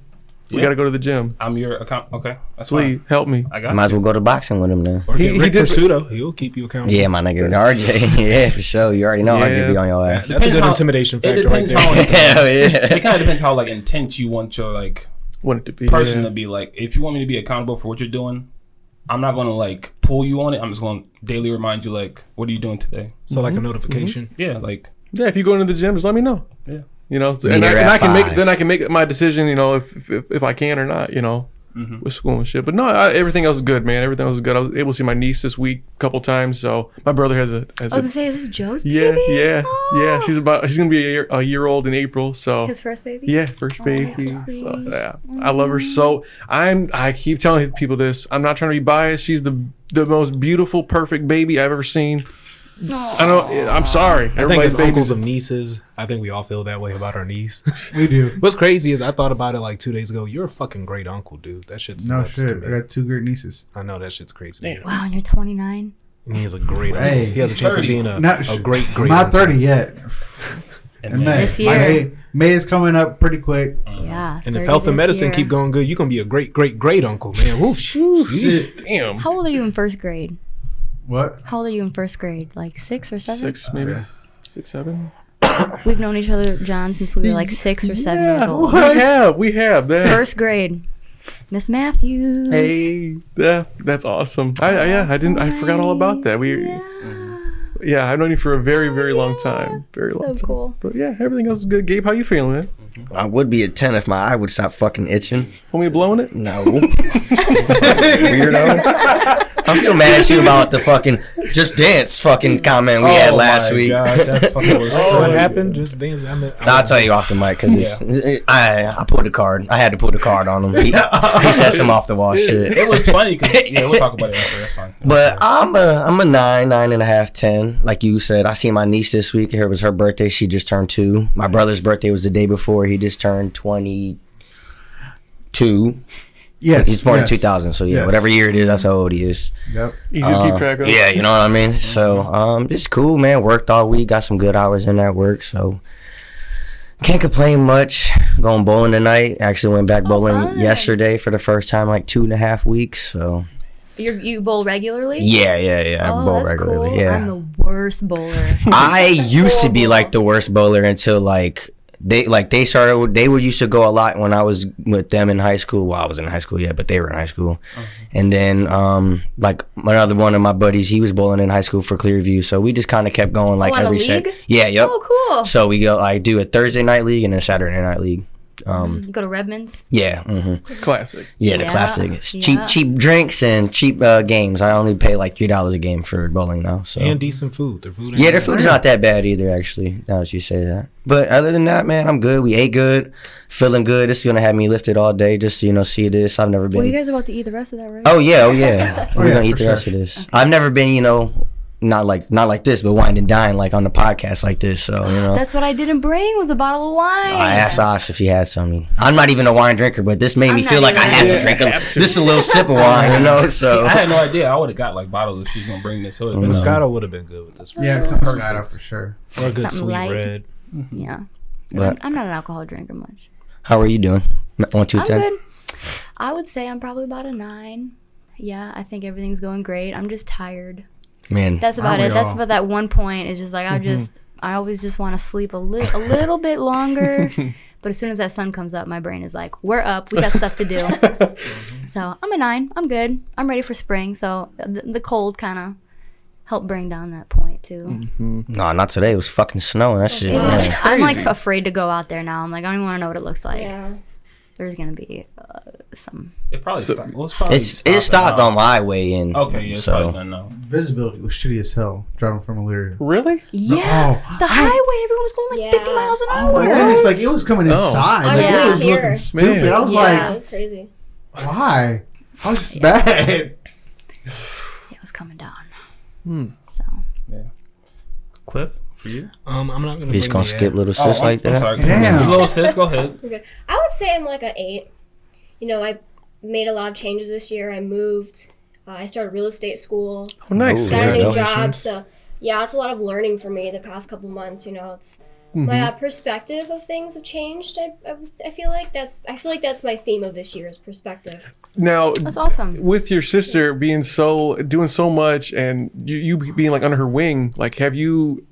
We Yeah. got to go to the gym. I'm your account. Okay, that's Please fine. help me. I got Might you. as well go to boxing with him now. Or He- get he Rick did- Pursuto. He'll keep you accountable. Yeah, my nigga, RJ. yeah, for sure. You already know Yeah. RJ be on your ass. That's a Depends good how- intimidation It factor right depends how. there. Hell yeah. It kind of depends how like intense you want your like Want it to be person yeah. to be. Like, if you want me to be accountable for what you're doing, I'm not gonna like pull you on it. I'm just gonna daily remind you like, what are you doing today? So like a mm-hmm. Mm-hmm. notification. Yeah, like Yeah, if you go into the gym, just let me know. yeah. You know, and, I, and I can make then I can make my decision. You know, if if, if I can or not. You know, mm-hmm. with school and shit. But no, I, everything else is good, man. Everything else is good. I was able to see my niece this week a couple times. So my brother has a has I was a gonna say, is this Joe's yeah, baby? yeah, yeah. Oh. She's about she's gonna be a year, a year old in April. So his first baby. yeah, first Oh, baby. that's so So, sweet. yeah, I love her so. I'm. I keep telling people this. I'm not trying to be biased. She's the the most beautiful, perfect baby I've ever seen. I don't. I'm sorry. I think Everybody's as uncles babies. and nieces, I think we all feel that way about our niece. We do. What's crazy is I thought about it like two days ago. You're a fucking great uncle, dude. That shit's No nuts to shit. I me. got two great nieces. I know that shit's crazy. Wow, and you're 29. And he is a great. Hey, he has a he's chance of 30. being a, Not a great, great. I'm not uncle. 30 yet. And In May. This year. May, May is coming up pretty quick. Yeah. And if 30 health and this medicine year. keep going good, you're gonna be a great, great, great uncle, man. Woof. Shit. Damn. How old are you in first grade? What? How old are you in first grade? Like six or seven? Six, maybe Okay. six, seven. We've known each other, John, since we were like six or seven years old. We have, we have that. First grade. Miss Matthews. Hey, yeah, that's awesome. I, I yeah, I didn't. I forgot all about that. We, yeah, I've known you for a very, very long time. Very long So time. cool. But yeah, everything else is good. Gabe, how you feeling, man? I would be a 10 if my eye would stop fucking itching. Homie, blowing it? No. Weirdo. I'm still mad at you about the fucking just dance fucking comment we had oh last week. that's fucking was what happened? Just things. I mean, I I'll tell you off the mic because it's I I pulled a card. I had to put a card on him. He, he said some off the wall shit. It was funny because yeah, we'll talk about it after. That's fine. But I'm a I'm a nine, nine and a half, ten. Like you said, I see my niece this week. It was her birthday. She just turned two. My brother's birthday was the day before. He just turned twenty two. Yes. He's born yes. in two thousand. So yeah, Yes. whatever year it is, that's how old he is. Yep. Easy to keep Uh, track of. Yeah, you know what I mean. So um, just cool, man. Worked all week. Got some good hours in that work. So can't complain much. Going bowling tonight. Actually went back bowling fun. yesterday for the first time like two and a half weeks. So You're, you bowl regularly? yeah, yeah, yeah. I Oh, bowl that's regularly. cool. Yeah. I'm the worst bowler. I used to be like the worst bowler until like they like they started they were used to go a lot when I was with them in high school. Well, I was in high school yet, but they were in high school. And then um like another one of my buddies, he was bowling in high school for Clearview, so we just kind of kept going like a every set. Yeah, yep. Oh, cool. So we go I do a Thursday night league and a Saturday night league. Um You go to Redmond's? yeah, hmm Classic. yeah, the Yeah, classic. It's yeah. cheap cheap drinks and cheap uh, games. I only pay like three dollars a game for bowling now. So and decent food. Their food. ain't yeah, their bad. food's not that bad either, actually. Now that you say that. But other than that, man, I'm good. We ate good, feeling good. This is gonna have me lifted all day, just to, you know, see this. I've never been. Well, you guys are about to eat the rest of that, right? oh yeah, oh yeah. We're yeah, gonna eat for the rest of this. I've never been, you know, not like not like this, but wine and dine like on the podcast like this. So you know. That's what I didn't bring was a bottle of wine. I asked Ash if he had some. I'm not even a wine drinker, but this made I'm me feel like I either. had to drink a, have to. just a little sip of wine, you know. See, So I had no idea. I would have got like bottles if she's gonna bring this. So it would have been uh, Moscato would have been good with this. For Yeah, sure. some Moscato for sure. or a good Something sweet light. red. Yeah. But- I'm not an alcohol drinker much. how are you doing? One, two, I'm ten. good. I would say I'm probably about a nine. Yeah, I think everything's going great. I'm just tired. Man, That's about it. we That's all? about that one point. It's just like I mm-hmm. just, I always just want to sleep a little, a little bit longer. But as soon as that sun comes up, my brain is like, "We're up. We got stuff to do." Mm-hmm. so I'm a nine. I'm good. I'm ready for spring. So the, the cold kind of helped bring down that point too. Mm-hmm. no, not today. It was fucking snowing. That shit. Yeah. I'm like afraid to go out there now. I'm like, I don't even want to know what it looks like. Yeah. There's gonna be uh, some. It probably stopped. Well, it's probably It's it stopped on my way in. Okay, yeah, it's so probably done now. Visibility was shitty as hell driving from Elyria. Really? Yeah, Oh, the highway. Everyone was going like 50 miles an hour. Oh hour. my goodness! Like it was coming inside. Oh, like yeah. it was Here. looking stupid. Man. I was Yeah, it like, was crazy. why? How was just bad? Yeah, it was coming down. Hmm. So Yeah. Cliff, for you? Um, I'm not gonna. We just bring gonna skip ad. little Oh, sis I'm- like I'm that. sorry. Damn. Little sis, go ahead. We're. I would say I'm like an eight. You know, I made a lot of changes this year. I moved. Uh, I started real estate school. Oh, nice. Ooh. Got a new job. So yeah, it's a lot of learning for me the past couple months. You know, it's Mm-hmm. my uh, perspective of things have changed. I, I, I feel like that's I feel like that's my theme of this year is perspective. Now, that's awesome. with your sister being so doing so much and you, you being like under her wing like have you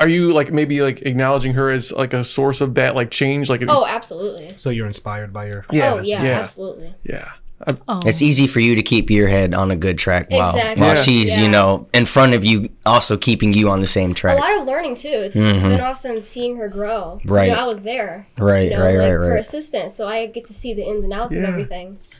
are you like maybe like acknowledging her as like a source of that like change like Oh, absolutely. So you're inspired by your. yeah oh yeah, yeah absolutely. yeah It's easy for you to keep your head on a good track while, Exactly. while Yeah. she's, you know, in front of you, also keeping you on the same track. A lot of learning too. It's been awesome seeing her grow. Mm-hmm. Right. You know, I was there. Right, You know, right, like right, her assistant, so I get to see the ins and outs of Yeah.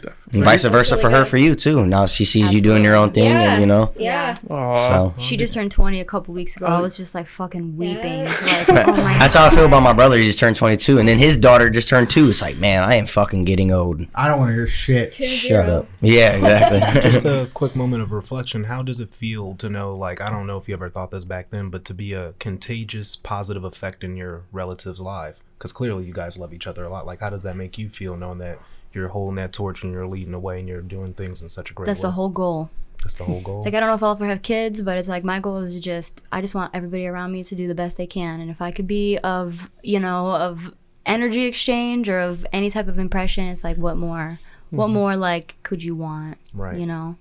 Everything. And vice versa for her for you too. Now she sees you doing your own thing, Yeah. and you know. Yeah. Aw. So She just turned 20 a couple weeks ago. I oh. was just like fucking weeping. Like, oh my that's how I feel about my brother. He just turned 22, and then his daughter just turned two. It's like, man, I am fucking getting old. I don't want to hear shit. Two Shut zero. up. Yeah, exactly. Just a quick moment of reflection. How does it feel to know, like, I don't know if you ever thought this back then, but to be a contagious, positive effect in your relative's life? Because clearly you guys love each other a lot. Like, how does that make you feel knowing that you're holding that torch and you're leading the way and you're doing things in such a great That's way? the whole goal. That's the whole goal. It's like I don't know if I'll ever have kids, but it's like my goal is to just I just want everybody around me to do the best they can, and if I could be of you know of energy exchange or of any type of impression, it's like what more, what more like could you want? Right. You know.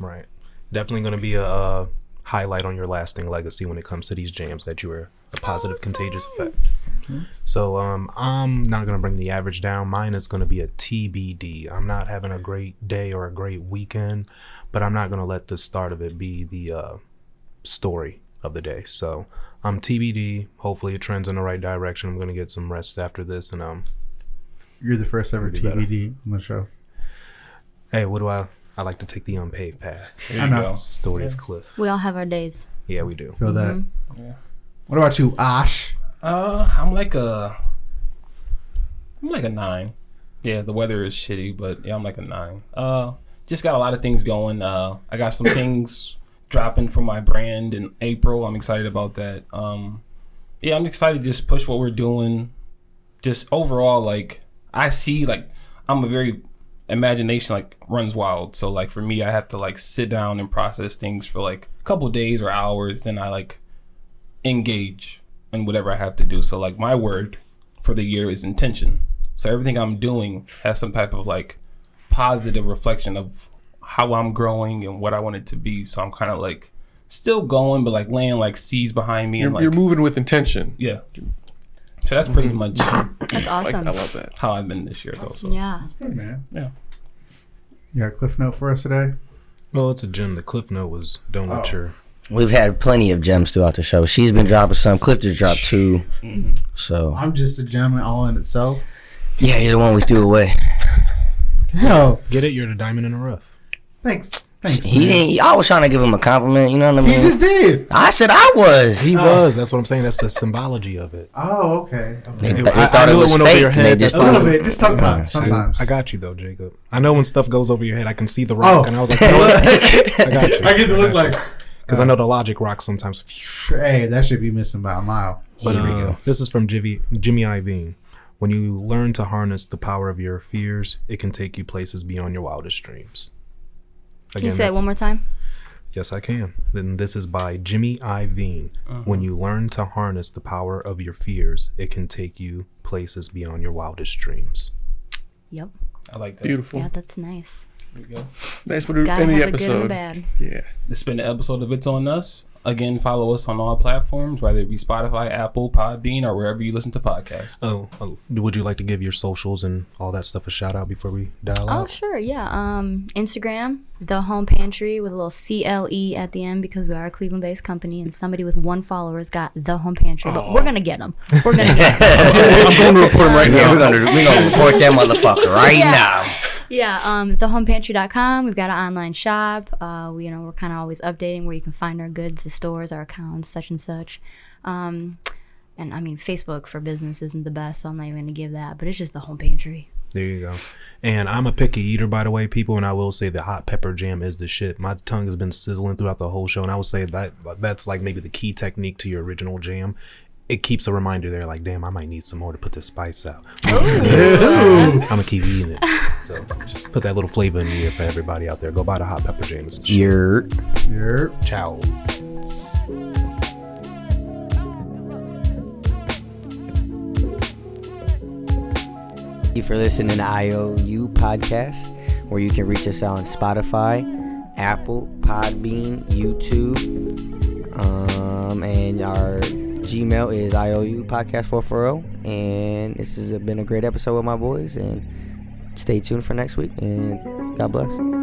Right. Definitely going to be a, uh highlight on your lasting legacy when it comes to these jams that you were a positive, contagious effect. So um, I'm not going to bring the average down. Mine is going to be a TBD. I'm not having a great day or a great weekend, but I'm not going to let the start of it be the uh, story of the day. So I'm TBD. Hopefully it trends in the right direction. I'm going to get some rest after this. And um, You're the first ever Maybe better. TBD on the show. hey, what do I? I like to take the unpaved path. There I know. go. Story of Cliff. We all have our days. Yeah, we do. Feel that. Yeah. What about you, Ash? Uh, I'm like a, I'm like a nine. Yeah, the weather is shitty, but yeah, I'm like a nine. Uh, just got a lot of things going. Uh, I got some things dropping for my brand in April. I'm excited about that. Um, yeah, I'm excited to just push what we're doing. Just overall, like I see, like I'm a very imagination like runs wild. So like for me, I have to like sit down and process things for like a couple days or hours. Then I like engage in whatever I have to do. So like my word for the year is intention. So everything I'm doing has some type of like positive reflection of how I'm growing and what I want it to be. So I'm kind of like still going, but like laying like seeds behind me You're, and like you're moving with intention. yeah. So that's pretty mm-hmm. much That's Like, awesome. I love that. how I've been this year, though. So. yeah. Good man. Yeah. You got a cliff note for us today? Well, it's a gem. The cliff note was don't let Oh. your We've had plenty of gems throughout the show. She's been dropping some. Cliff just dropped two. Mm-hmm. So I'm just a gem all in itself. yeah, you're the one we threw away. Hell, get it. You're the diamond in the rough. thanks. Thanks. He man. didn't. I was trying to give him a compliment. You know what I mean? He mean? just did. I said I was. He Oh. was. That's what I'm saying. That's the symbology of it. Oh, okay. They, okay. th- they I- I thought it knew it was went over fake. your and they head. just A That's little thought- bit, just sometimes. Sometimes. I got you though, Jacob. I know when stuff goes over your head, I can see the rock, Oh. and I was like, you know what? I got you. I get to look like. Because I know the logic rocks sometimes. Hey, that should be missing by a mile. But Here we uh, go. this is from Jimmy Jimmy Iovine. When you learn to harness the power of your fears, it can take you places beyond your wildest dreams. Can you say it one more time? Yes, I can. Then this is by Jimmy Iovine. When you learn to harness the power of your fears, it can take you places beyond your wildest dreams. Yep. I like that. Beautiful. Yeah, that's nice. There you go. Nice for the Gotta end of have the a good and a episode. bad. Yeah. This has been an episode of It's On Us. Again, follow us on all platforms, whether it be Spotify, Apple, Podbean, or wherever you listen to podcasts. Oh, oh, would you like to give your socials and all that stuff a shout out before we dial up? Oh, out? sure. Yeah. Um, Instagram, the Home Pantry with a little C L E at the end because we are a Cleveland-based company, and somebody with one follower has got the Home Pantry. But we're gonna get them. We're gonna get them. I'm going to report him right now. we're gonna we're gonna report that motherfucker right Yeah. now. Yeah. Um, thehomepantry.com. We've got an online shop. Uh, we, you know, we're kind of always updating where you can find our goods, the stores, our accounts, such and such. Um, and I mean, Facebook for business isn't the best, so I'm not even gonna give that. But it's just the Home Pantry. There you go. And I'm a picky eater, by the way, people, and I will say the hot pepper jam is the shit. My tongue has been sizzling throughout the whole show, and I would say that that's like maybe the key technique to your original jam. It keeps a reminder there, like, damn, I might need some more to put this spice out. I'm gonna keep eating it. So just put that little flavor in the ear for everybody out there. Go buy the hot pepper jam. It's the shit. You're You're Ciao. Thank you for listening to IOU podcast, where you can reach us on Spotify, Apple, Podbean, YouTube, um, and our Gmail is IOU podcast 440. And this has been a great episode with my boys, and stay tuned for next week. And God bless.